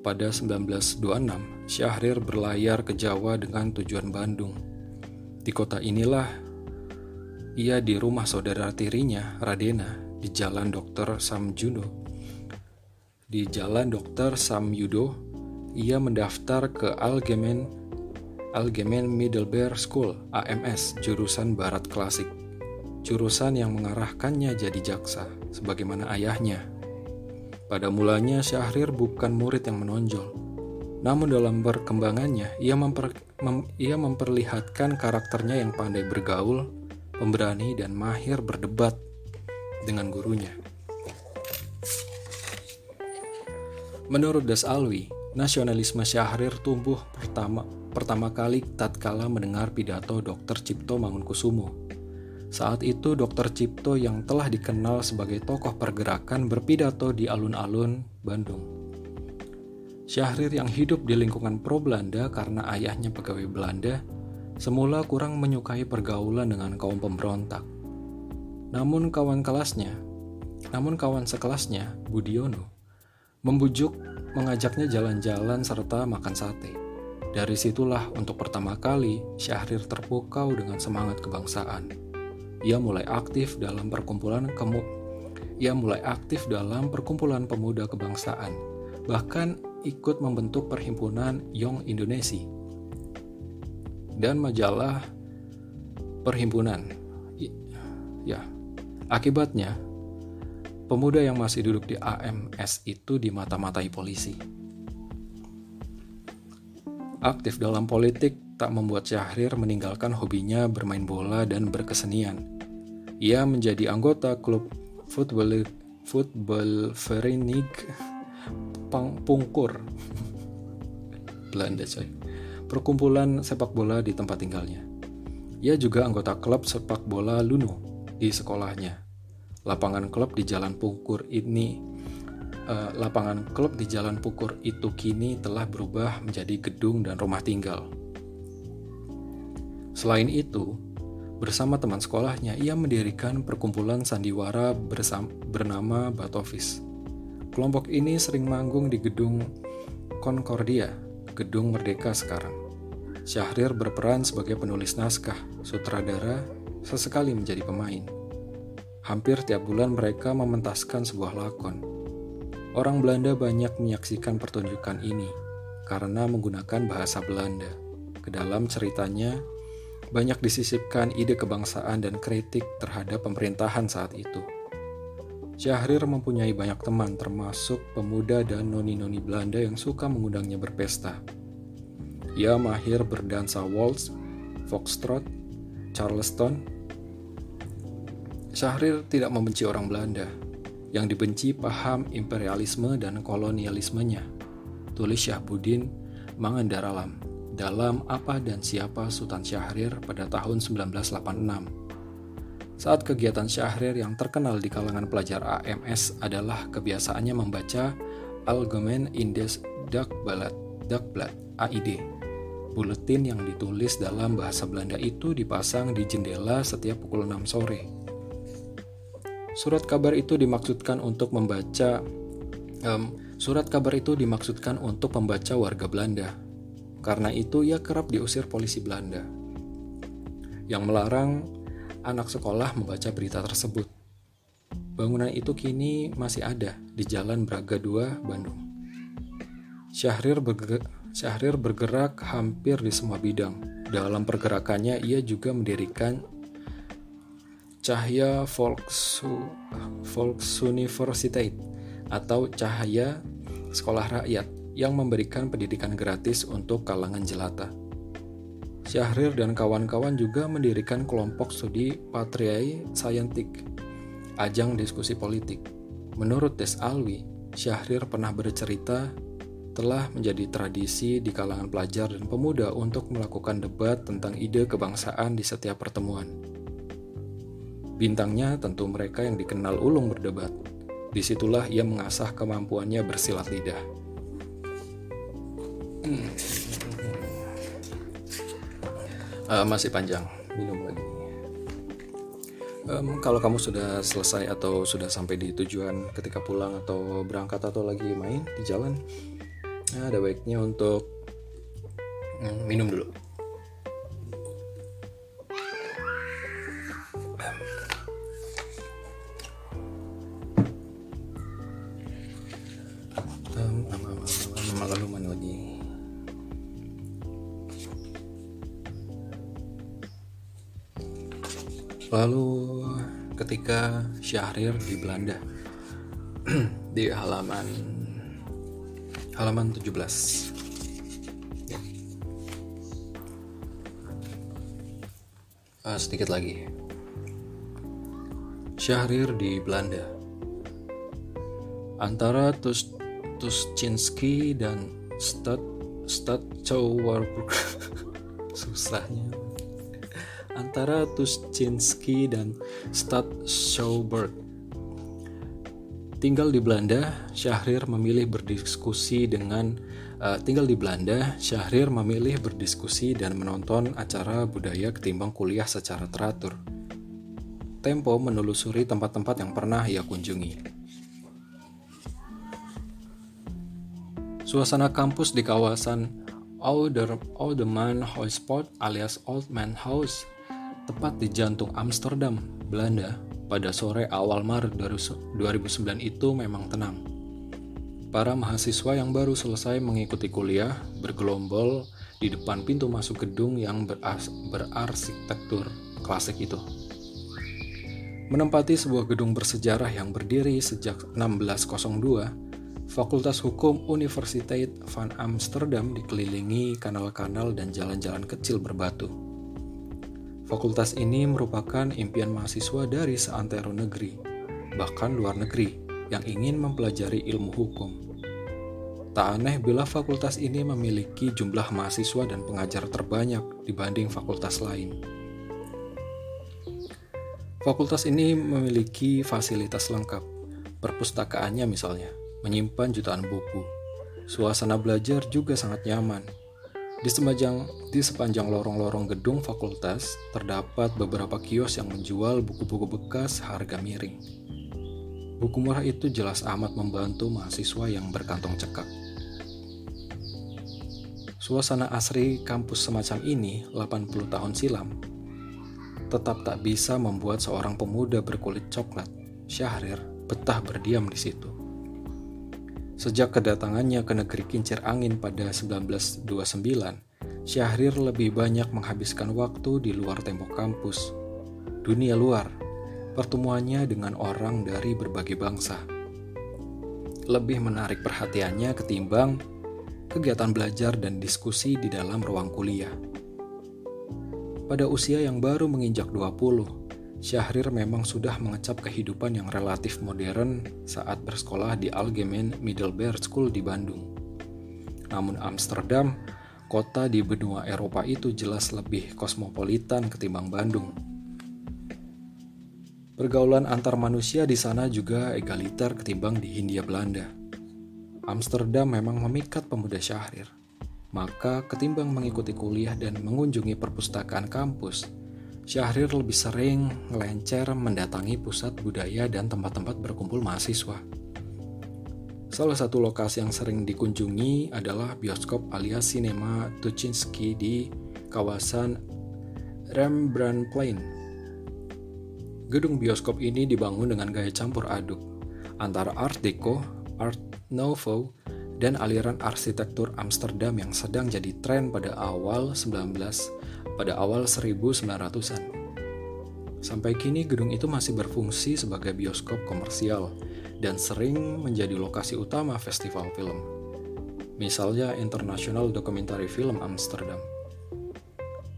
Speaker 1: pada 1926, Syahrir berlayar ke Jawa dengan tujuan Bandung. Di kota inilah ia di rumah saudara tirinya, Radena, di Jalan Dr. Samjudo. Di Jalan Dr. Samyudo, ia mendaftar ke Algemen Algemen Middlebury School AMS jurusan Barat Klasik. Jurusan yang mengarahkannya jadi jaksa, sebagaimana ayahnya. Pada mulanya Syahrir bukan murid yang menonjol, namun dalam perkembangannya, ia, memper, mem, ia memperlihatkan karakternya yang pandai bergaul, pemberani, dan mahir berdebat dengan gurunya. Menurut Das Alwi, nasionalisme Syahrir tumbuh pertama, pertama kali tatkala mendengar pidato Dr. Cipto Mangunkusumo. Saat itu Dr. Cipto yang telah dikenal sebagai tokoh pergerakan berpidato di alun-alun Bandung. Syahrir yang hidup di lingkungan pro-Belanda karena ayahnya pegawai Belanda, semula kurang menyukai pergaulan dengan kaum pemberontak. Namun kawan kelasnya, namun kawan sekelasnya, Budiono, membujuk mengajaknya jalan-jalan serta makan sate. Dari situlah untuk pertama kali Syahrir terpukau dengan semangat kebangsaan. Ia mulai aktif dalam perkumpulan kemu ia mulai aktif dalam perkumpulan pemuda kebangsaan. Bahkan ikut membentuk perhimpunan Young Indonesia dan majalah perhimpunan. Ya, akibatnya pemuda yang masih duduk di AMS itu dimata-matai polisi. Aktif dalam politik tak membuat Syahrir meninggalkan hobinya bermain bola dan berkesenian. Ia menjadi anggota klub football football Verenig Pungkur. Belanda coy. Perkumpulan sepak bola di tempat tinggalnya. Ia juga anggota klub sepak bola Luno di sekolahnya. Lapangan klub di Jalan Pungkur ini uh, lapangan klub di Jalan Pungkur itu kini telah berubah menjadi gedung dan rumah tinggal Selain itu, bersama teman sekolahnya, ia mendirikan perkumpulan sandiwara bersama, bernama Batovis. Kelompok ini sering manggung di gedung Concordia, gedung Merdeka sekarang. Syahrir berperan sebagai penulis naskah, sutradara, sesekali menjadi pemain. Hampir tiap bulan mereka mementaskan sebuah lakon. Orang Belanda banyak menyaksikan pertunjukan ini karena menggunakan bahasa Belanda. Ke dalam ceritanya, banyak disisipkan ide kebangsaan dan kritik terhadap pemerintahan saat itu. Syahrir mempunyai banyak teman termasuk pemuda dan noni-noni Belanda yang suka mengundangnya berpesta. Ia mahir berdansa waltz, foxtrot, charleston. Syahrir tidak membenci orang Belanda. Yang dibenci paham imperialisme dan kolonialismenya. Tulis Syahbudin Mangandaralam dalam Apa dan Siapa Sultan Syahrir pada tahun 1986. Saat kegiatan Syahrir yang terkenal di kalangan pelajar AMS adalah kebiasaannya membaca Algemein Indes Dagblad, Dagblad AID. Buletin yang ditulis dalam bahasa Belanda itu dipasang di jendela setiap pukul 6 sore. Surat kabar itu dimaksudkan untuk membaca um, Surat kabar itu dimaksudkan untuk membaca warga Belanda karena itu ia kerap diusir polisi Belanda yang melarang anak sekolah membaca berita tersebut. Bangunan itu kini masih ada di Jalan Braga 2, Bandung. Syahrir bergerak, Syahrir bergerak hampir di semua bidang. Dalam pergerakannya ia juga mendirikan Cahaya Volksu, Volksuniversiteit atau Cahaya Sekolah Rakyat yang memberikan pendidikan gratis untuk kalangan jelata. Syahrir dan kawan-kawan juga mendirikan kelompok studi Patriai Scientific, ajang diskusi politik. Menurut Des Alwi, Syahrir pernah bercerita telah menjadi tradisi di kalangan pelajar dan pemuda untuk melakukan debat tentang ide kebangsaan di setiap pertemuan. Bintangnya tentu mereka yang dikenal ulung berdebat. Di situlah ia mengasah kemampuannya bersilat lidah. Uh, masih panjang, minum lagi. Um, kalau kamu sudah selesai atau sudah sampai di tujuan ketika pulang atau berangkat atau lagi main di jalan, ada baiknya untuk um, minum dulu. Lalu ketika Syahrir di Belanda di halaman halaman 17 ya. uh, sedikit lagi. Syahrir di Belanda. Antara Tuschinski dan Stad Stad susahnya antara Tuschinski dan Stad Schouwburg. Tinggal di Belanda, Syahrir memilih berdiskusi dengan uh, tinggal di Belanda, Syahrir memilih berdiskusi dan menonton acara budaya ketimbang kuliah secara teratur. Tempo menelusuri tempat-tempat yang pernah ia kunjungi. Suasana kampus di kawasan Ouder, Ouderman Houseport alias Old Man House tepat di jantung Amsterdam, Belanda, pada sore awal Maret 2009 itu memang tenang. Para mahasiswa yang baru selesai mengikuti kuliah bergelombol di depan pintu masuk gedung yang berarsitektur klasik itu. Menempati sebuah gedung bersejarah yang berdiri sejak 1602, Fakultas Hukum Universiteit van Amsterdam dikelilingi kanal-kanal dan jalan-jalan kecil berbatu Fakultas ini merupakan impian mahasiswa dari seantero negeri, bahkan luar negeri, yang ingin mempelajari ilmu hukum. Tak aneh bila fakultas ini memiliki jumlah mahasiswa dan pengajar terbanyak dibanding fakultas lain. Fakultas ini memiliki fasilitas lengkap, perpustakaannya misalnya, menyimpan jutaan buku. Suasana belajar juga sangat nyaman. Di sepanjang, di sepanjang lorong-lorong gedung fakultas, terdapat beberapa kios yang menjual buku-buku bekas harga miring. Buku murah itu jelas amat membantu mahasiswa yang berkantong cekak. Suasana asri kampus semacam ini 80 tahun silam tetap tak bisa membuat seorang pemuda berkulit coklat, Syahrir, betah berdiam di situ. Sejak kedatangannya ke negeri kincir angin pada 1929, Syahrir lebih banyak menghabiskan waktu di luar tembok kampus. Dunia luar, pertemuannya dengan orang dari berbagai bangsa. Lebih menarik perhatiannya ketimbang kegiatan belajar dan diskusi di dalam ruang kuliah. Pada usia yang baru menginjak 20, Syahrir memang sudah mengecap kehidupan yang relatif modern saat bersekolah di Algemeen Middelburg School di Bandung. Namun Amsterdam, kota di benua Eropa itu jelas lebih kosmopolitan ketimbang Bandung. Pergaulan antar manusia di sana juga egaliter ketimbang di Hindia Belanda. Amsterdam memang memikat pemuda Syahrir maka ketimbang mengikuti kuliah dan mengunjungi perpustakaan kampus, Syahrir lebih sering ngelencer mendatangi pusat budaya dan tempat-tempat berkumpul mahasiswa. Salah satu lokasi yang sering dikunjungi adalah bioskop alias sinema Tuchinski di kawasan Rembrandtplein. Gedung bioskop ini dibangun dengan gaya campur aduk antara Art Deco, Art Nouveau, dan aliran arsitektur Amsterdam yang sedang jadi tren pada awal 19 pada awal 1900-an. Sampai kini gedung itu masih berfungsi sebagai bioskop komersial dan sering menjadi lokasi utama festival film. Misalnya International Documentary Film Amsterdam.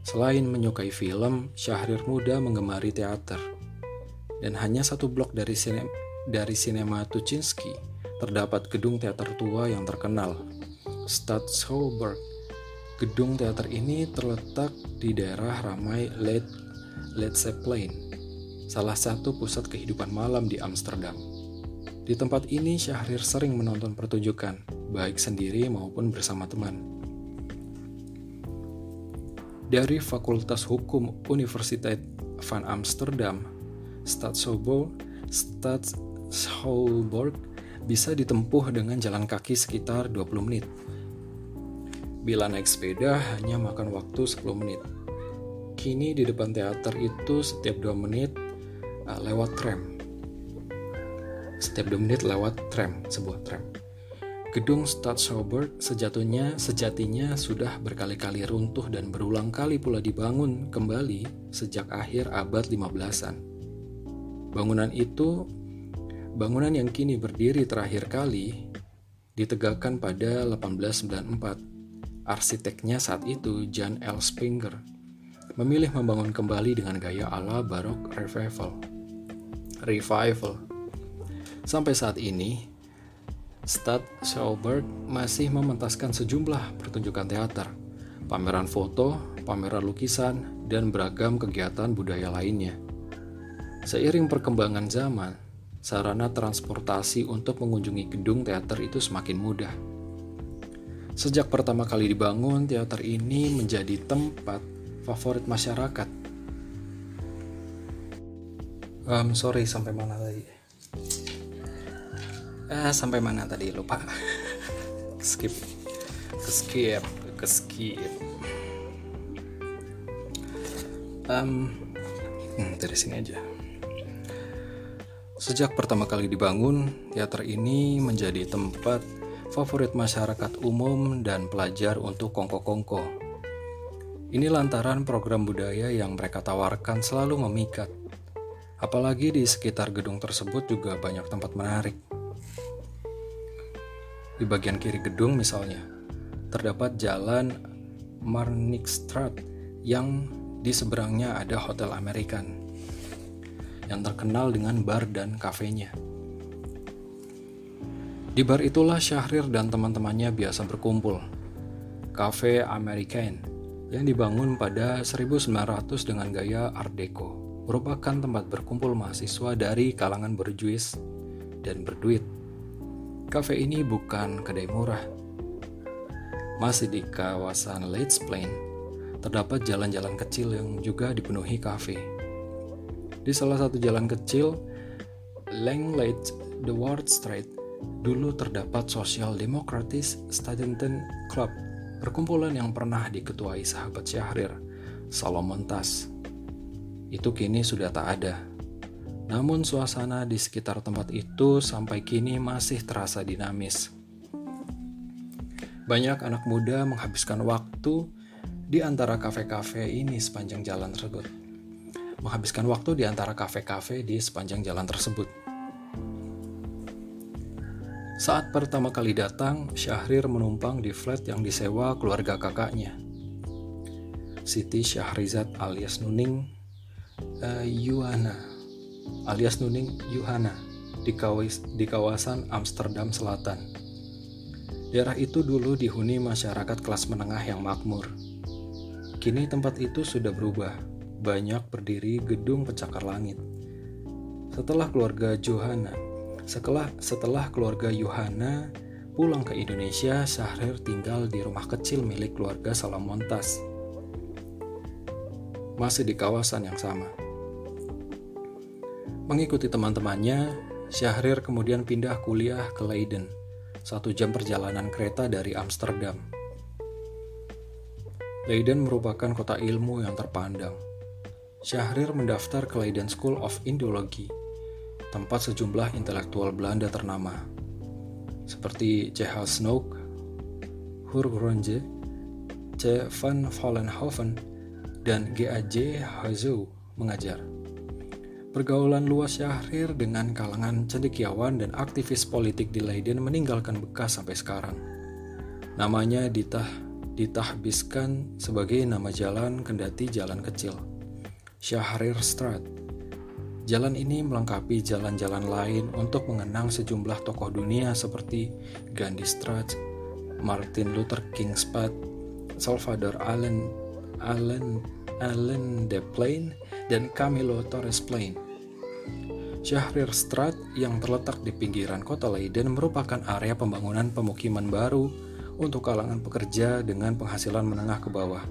Speaker 1: Selain menyukai film, Syahrir muda menggemari teater. Dan hanya satu blok dari sine dari sinema Tuchinski terdapat gedung teater tua yang terkenal, Stadshouwburg. Gedung teater ini terletak di daerah ramai Led Zeppelin, salah satu pusat kehidupan malam di Amsterdam. Di tempat ini Syahrir sering menonton pertunjukan, baik sendiri maupun bersama teman. Dari Fakultas Hukum Universiteit van Amsterdam, Stadshouwburg bisa ditempuh dengan jalan kaki sekitar 20 menit. Bila naik sepeda hanya makan waktu 10 menit. Kini di depan teater itu setiap 2 menit uh, lewat tram. Setiap 2 menit lewat tram, sebuah tram. Gedung Stadshouwburg sejatuhnya sejatinya sudah berkali-kali runtuh dan berulang kali pula dibangun kembali sejak akhir abad 15-an. Bangunan itu Bangunan yang kini berdiri terakhir kali ditegakkan pada 1894. Arsiteknya saat itu, Jan L. Springer, memilih membangun kembali dengan gaya ala Baroque Revival. Revival. Sampai saat ini, Stad Schauberg masih mementaskan sejumlah pertunjukan teater, pameran foto, pameran lukisan, dan beragam kegiatan budaya lainnya. Seiring perkembangan zaman, sarana transportasi untuk mengunjungi gedung teater itu semakin mudah. Sejak pertama kali dibangun, teater ini menjadi tempat favorit masyarakat. Um, sorry, sampai mana tadi? Eh, sampai mana tadi? Lupa. skip. Skip. Skip. Um, hmm, dari sini aja. Sejak pertama kali dibangun, teater ini menjadi tempat favorit masyarakat umum dan pelajar untuk kongko-kongko. Ini lantaran program budaya yang mereka tawarkan selalu memikat. Apalagi di sekitar gedung tersebut juga banyak tempat menarik. Di bagian kiri gedung misalnya, terdapat jalan Marnixstraat yang di seberangnya ada Hotel American yang terkenal dengan bar dan kafenya. Di bar itulah Syahrir dan teman-temannya biasa berkumpul. Cafe American yang dibangun pada 1900 dengan gaya Art Deco merupakan tempat berkumpul mahasiswa dari kalangan berjuis dan berduit. Cafe ini bukan kedai murah. Masih di kawasan Plain, terdapat jalan-jalan kecil yang juga dipenuhi kafe. Di salah satu jalan kecil, Langleigh The Ward Street, dulu terdapat Social Democratic Student Club, perkumpulan yang pernah diketuai sahabat Syahrir, Solomon Tas. Itu kini sudah tak ada. Namun suasana di sekitar tempat itu sampai kini masih terasa dinamis. Banyak anak muda menghabiskan waktu di antara kafe-kafe ini sepanjang jalan tersebut. Menghabiskan waktu di antara kafe-kafe di sepanjang jalan tersebut. Saat pertama kali datang, Syahrir menumpang di flat yang disewa keluarga kakaknya. Siti Syahrizat alias Nuning uh, Yuhana alias Nuning Yuhana di, di kawasan Amsterdam Selatan. Daerah itu dulu dihuni masyarakat kelas menengah yang makmur. Kini tempat itu sudah berubah, banyak berdiri gedung pencakar langit. Setelah keluarga Johanna, setelah setelah keluarga Yohana pulang ke Indonesia, Syahrir tinggal di rumah kecil milik keluarga Salamontas. Masih di kawasan yang sama. Mengikuti teman-temannya, Syahrir kemudian pindah kuliah ke Leiden satu jam perjalanan kereta dari Amsterdam. Leiden merupakan kota ilmu yang terpandang. Syahrir mendaftar ke Leiden School of Indology, tempat sejumlah intelektual Belanda ternama, seperti C.H. Snoek, Hurgronje, C. van Vollenhoven, dan G.A.J. Hazou mengajar. Pergaulan luas Syahrir dengan kalangan cendekiawan dan aktivis politik di Leiden meninggalkan bekas sampai sekarang. Namanya ditah ditahbiskan sebagai nama jalan kendati jalan kecil, Syahrir Straat. Jalan ini melengkapi jalan-jalan lain untuk mengenang sejumlah tokoh dunia seperti Gandhi Straat, Martin Luther King Spad, Salvador Allen, Allen, Allen de Plain, dan Camilo Torres Plain. Syahrirstraat yang terletak di pinggiran kota Leiden merupakan area pembangunan pemukiman baru untuk kalangan pekerja dengan penghasilan menengah ke bawah.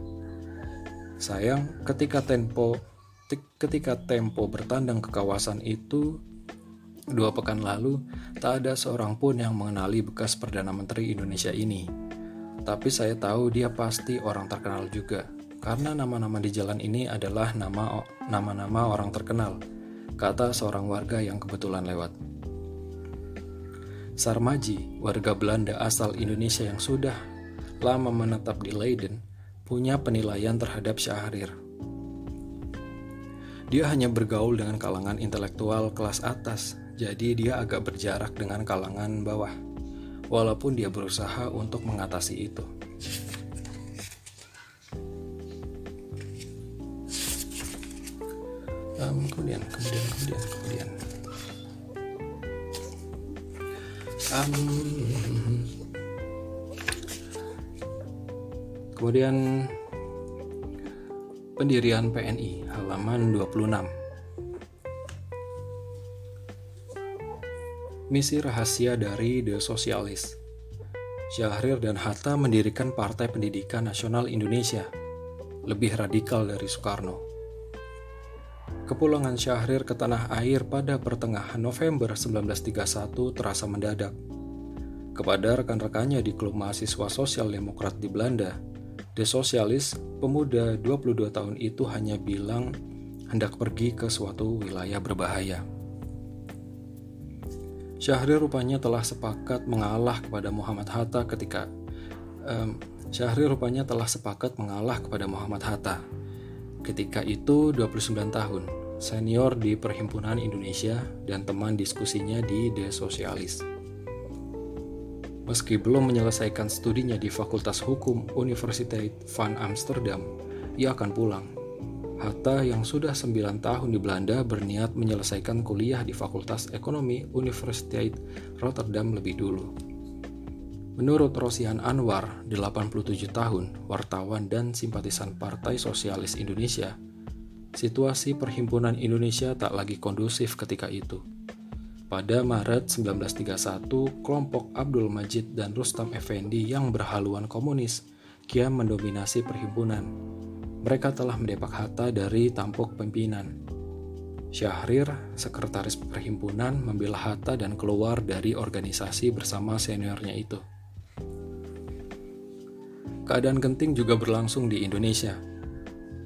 Speaker 1: Sayang, ketika tempo ketika tempo bertandang ke kawasan itu dua pekan lalu, tak ada seorang pun yang mengenali bekas Perdana Menteri Indonesia ini. Tapi saya tahu dia pasti orang terkenal juga, karena nama-nama di jalan ini adalah nama nama-nama orang terkenal kata seorang warga yang kebetulan lewat. Sarmaji, warga Belanda asal Indonesia yang sudah lama menetap di Leiden, punya penilaian terhadap Syahrir. Dia hanya bergaul dengan kalangan intelektual kelas atas, jadi dia agak berjarak dengan kalangan bawah, walaupun dia berusaha untuk mengatasi itu. um, kemudian kemudian kemudian kemudian um, kemudian pendirian PNI halaman 26 misi rahasia dari The Socialist. Syahrir dan Hatta mendirikan Partai Pendidikan Nasional Indonesia. Lebih radikal dari Soekarno. Kepulangan Syahrir ke tanah air pada pertengahan November 1931 terasa mendadak. Kepada rekan-rekannya di klub mahasiswa sosial demokrat di Belanda, The Socialist, pemuda 22 tahun itu hanya bilang hendak pergi ke suatu wilayah berbahaya. Syahrir rupanya telah sepakat mengalah kepada Muhammad Hatta ketika um, Syahrir rupanya telah sepakat mengalah kepada Muhammad Hatta Ketika itu 29 tahun, senior di Perhimpunan Indonesia dan teman diskusinya di The Socialist. Meski belum menyelesaikan studinya di Fakultas Hukum Universiteit van Amsterdam, ia akan pulang. Hatta yang sudah 9 tahun di Belanda berniat menyelesaikan kuliah di Fakultas Ekonomi Universiteit Rotterdam lebih dulu. Menurut Rosihan Anwar, 87 tahun, wartawan dan simpatisan Partai Sosialis Indonesia, situasi perhimpunan Indonesia tak lagi kondusif ketika itu. Pada Maret 1931, kelompok Abdul Majid dan Rustam Effendi yang berhaluan komunis kian mendominasi perhimpunan. Mereka telah mendepak Hatta dari tampuk pimpinan. Syahrir, sekretaris perhimpunan, membela Hatta dan keluar dari organisasi bersama seniornya itu. Keadaan genting juga berlangsung di Indonesia.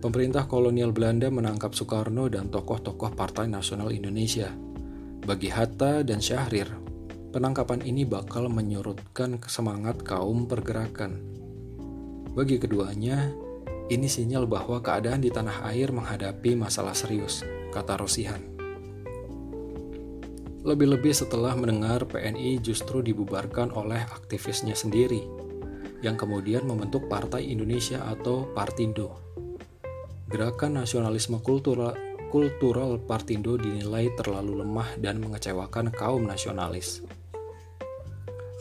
Speaker 1: Pemerintah kolonial Belanda menangkap Soekarno dan tokoh-tokoh Partai Nasional Indonesia – bagi Hatta dan Syahrir, penangkapan ini bakal menyurutkan semangat kaum pergerakan. Bagi keduanya, ini sinyal bahwa keadaan di tanah air menghadapi masalah serius, kata Rosihan. Lebih-lebih setelah mendengar PNI justru dibubarkan oleh aktivisnya sendiri, yang kemudian membentuk Partai Indonesia atau Partindo. Gerakan nasionalisme kultural kultural Partindo dinilai terlalu lemah dan mengecewakan kaum nasionalis.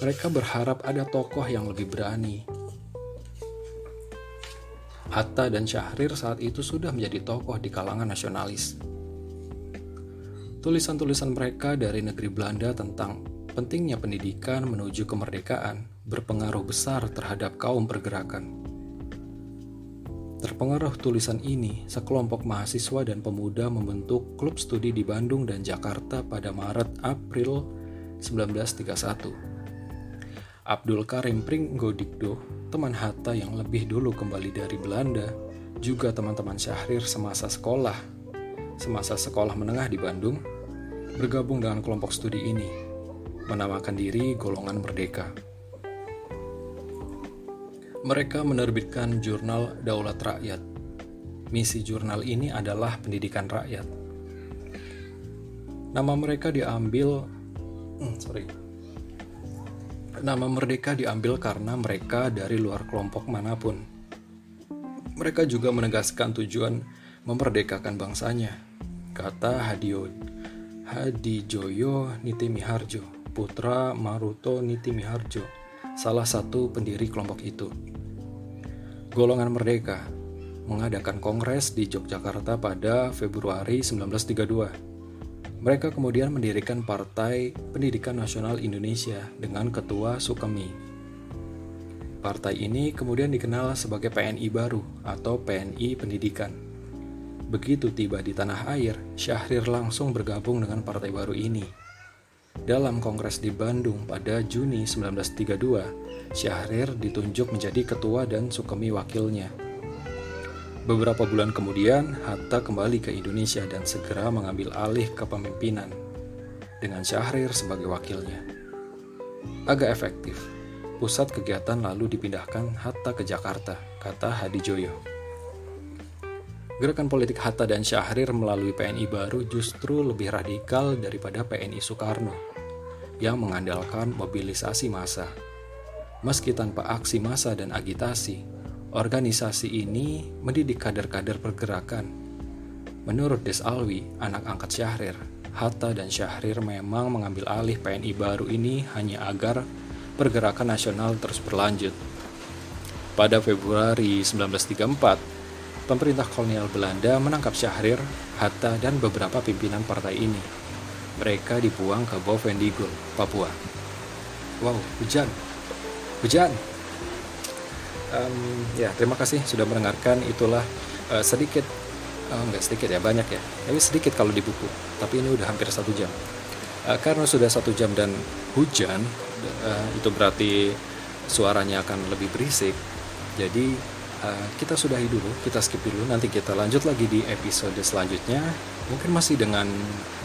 Speaker 1: Mereka berharap ada tokoh yang lebih berani. Hatta dan Syahrir saat itu sudah menjadi tokoh di kalangan nasionalis. Tulisan-tulisan mereka dari negeri Belanda tentang pentingnya pendidikan menuju kemerdekaan berpengaruh besar terhadap kaum pergerakan. Terpengaruh tulisan ini, sekelompok mahasiswa dan pemuda membentuk klub studi di Bandung dan Jakarta pada Maret-April 1931. Abdul Karim Pringgodikdo, teman Hatta yang lebih dulu kembali dari Belanda, juga teman-teman Syahrir semasa sekolah, semasa sekolah menengah di Bandung, bergabung dengan kelompok studi ini, menamakan diri Golongan Merdeka mereka menerbitkan jurnal Daulat Rakyat. Misi jurnal ini adalah pendidikan rakyat. Nama mereka diambil, hmm, sorry, nama Merdeka diambil karena mereka dari luar kelompok mana pun. Mereka juga menegaskan tujuan memerdekakan bangsanya, kata Hadio Hadi Joyo Nitimiharjo, putra Maruto Nitimiharjo, salah satu pendiri kelompok itu. Golongan Merdeka mengadakan kongres di Yogyakarta pada Februari 1932. Mereka kemudian mendirikan Partai Pendidikan Nasional Indonesia dengan Ketua Sukemi. Partai ini kemudian dikenal sebagai PNI baru atau PNI Pendidikan. Begitu tiba di tanah air, Syahrir langsung bergabung dengan partai baru ini. Dalam kongres di Bandung pada Juni 1932, Syahrir ditunjuk menjadi ketua dan Sukemi wakilnya. Beberapa bulan kemudian, Hatta kembali ke Indonesia dan segera mengambil alih kepemimpinan dengan Syahrir sebagai wakilnya. Agak efektif, pusat kegiatan lalu dipindahkan Hatta ke Jakarta, kata Hadi Joyo. Gerakan politik Hatta dan Syahrir melalui PNI baru justru lebih radikal daripada PNI Soekarno yang mengandalkan mobilisasi massa Meski tanpa aksi massa dan agitasi, organisasi ini mendidik kader-kader pergerakan. Menurut Des Alwi, anak angkat Syahrir, Hatta dan Syahrir memang mengambil alih PNI baru ini hanya agar pergerakan nasional terus berlanjut. Pada Februari 1934, pemerintah kolonial Belanda menangkap Syahrir, Hatta, dan beberapa pimpinan partai ini. Mereka dibuang ke Bovendigul, Papua. Wow, hujan! hujan. Um, ya terima kasih sudah mendengarkan itulah uh, sedikit uh, enggak sedikit ya banyak ya tapi sedikit kalau di buku tapi ini udah hampir satu jam uh, karena sudah satu jam dan hujan uh, itu berarti suaranya akan lebih berisik jadi uh, kita sudahi dulu kita skip dulu. Nanti kita lanjut lagi di episode selanjutnya. Mungkin masih dengan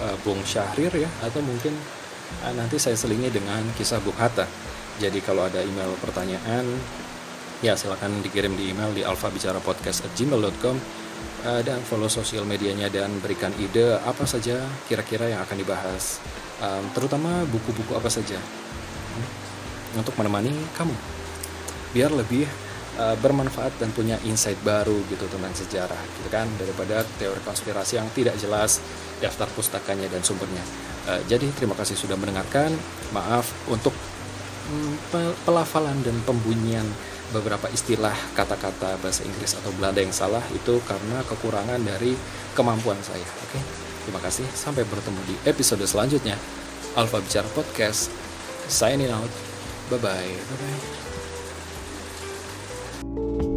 Speaker 1: uh, Bung Syahrir ya atau mungkin uh, nanti saya selingi dengan kisah Bung Hatta. Jadi kalau ada email pertanyaan, ya silahkan dikirim di email di alfabicarapodcast@gmail.com uh, dan follow sosial medianya dan berikan ide apa saja kira-kira yang akan dibahas, um, terutama buku-buku apa saja. Hmm, untuk menemani kamu, biar lebih uh, bermanfaat dan punya insight baru gitu tentang sejarah, gitu kan daripada teori konspirasi yang tidak jelas daftar pustakanya dan sumbernya. Uh, jadi terima kasih sudah mendengarkan. Maaf untuk Hmm, pelafalan dan pembunyian beberapa istilah kata-kata bahasa Inggris atau Belanda yang salah itu karena kekurangan dari kemampuan saya. Oke, terima kasih. Sampai bertemu di episode selanjutnya. Alfa Bicara Podcast. Signing out. Bye-bye. Bye-bye. you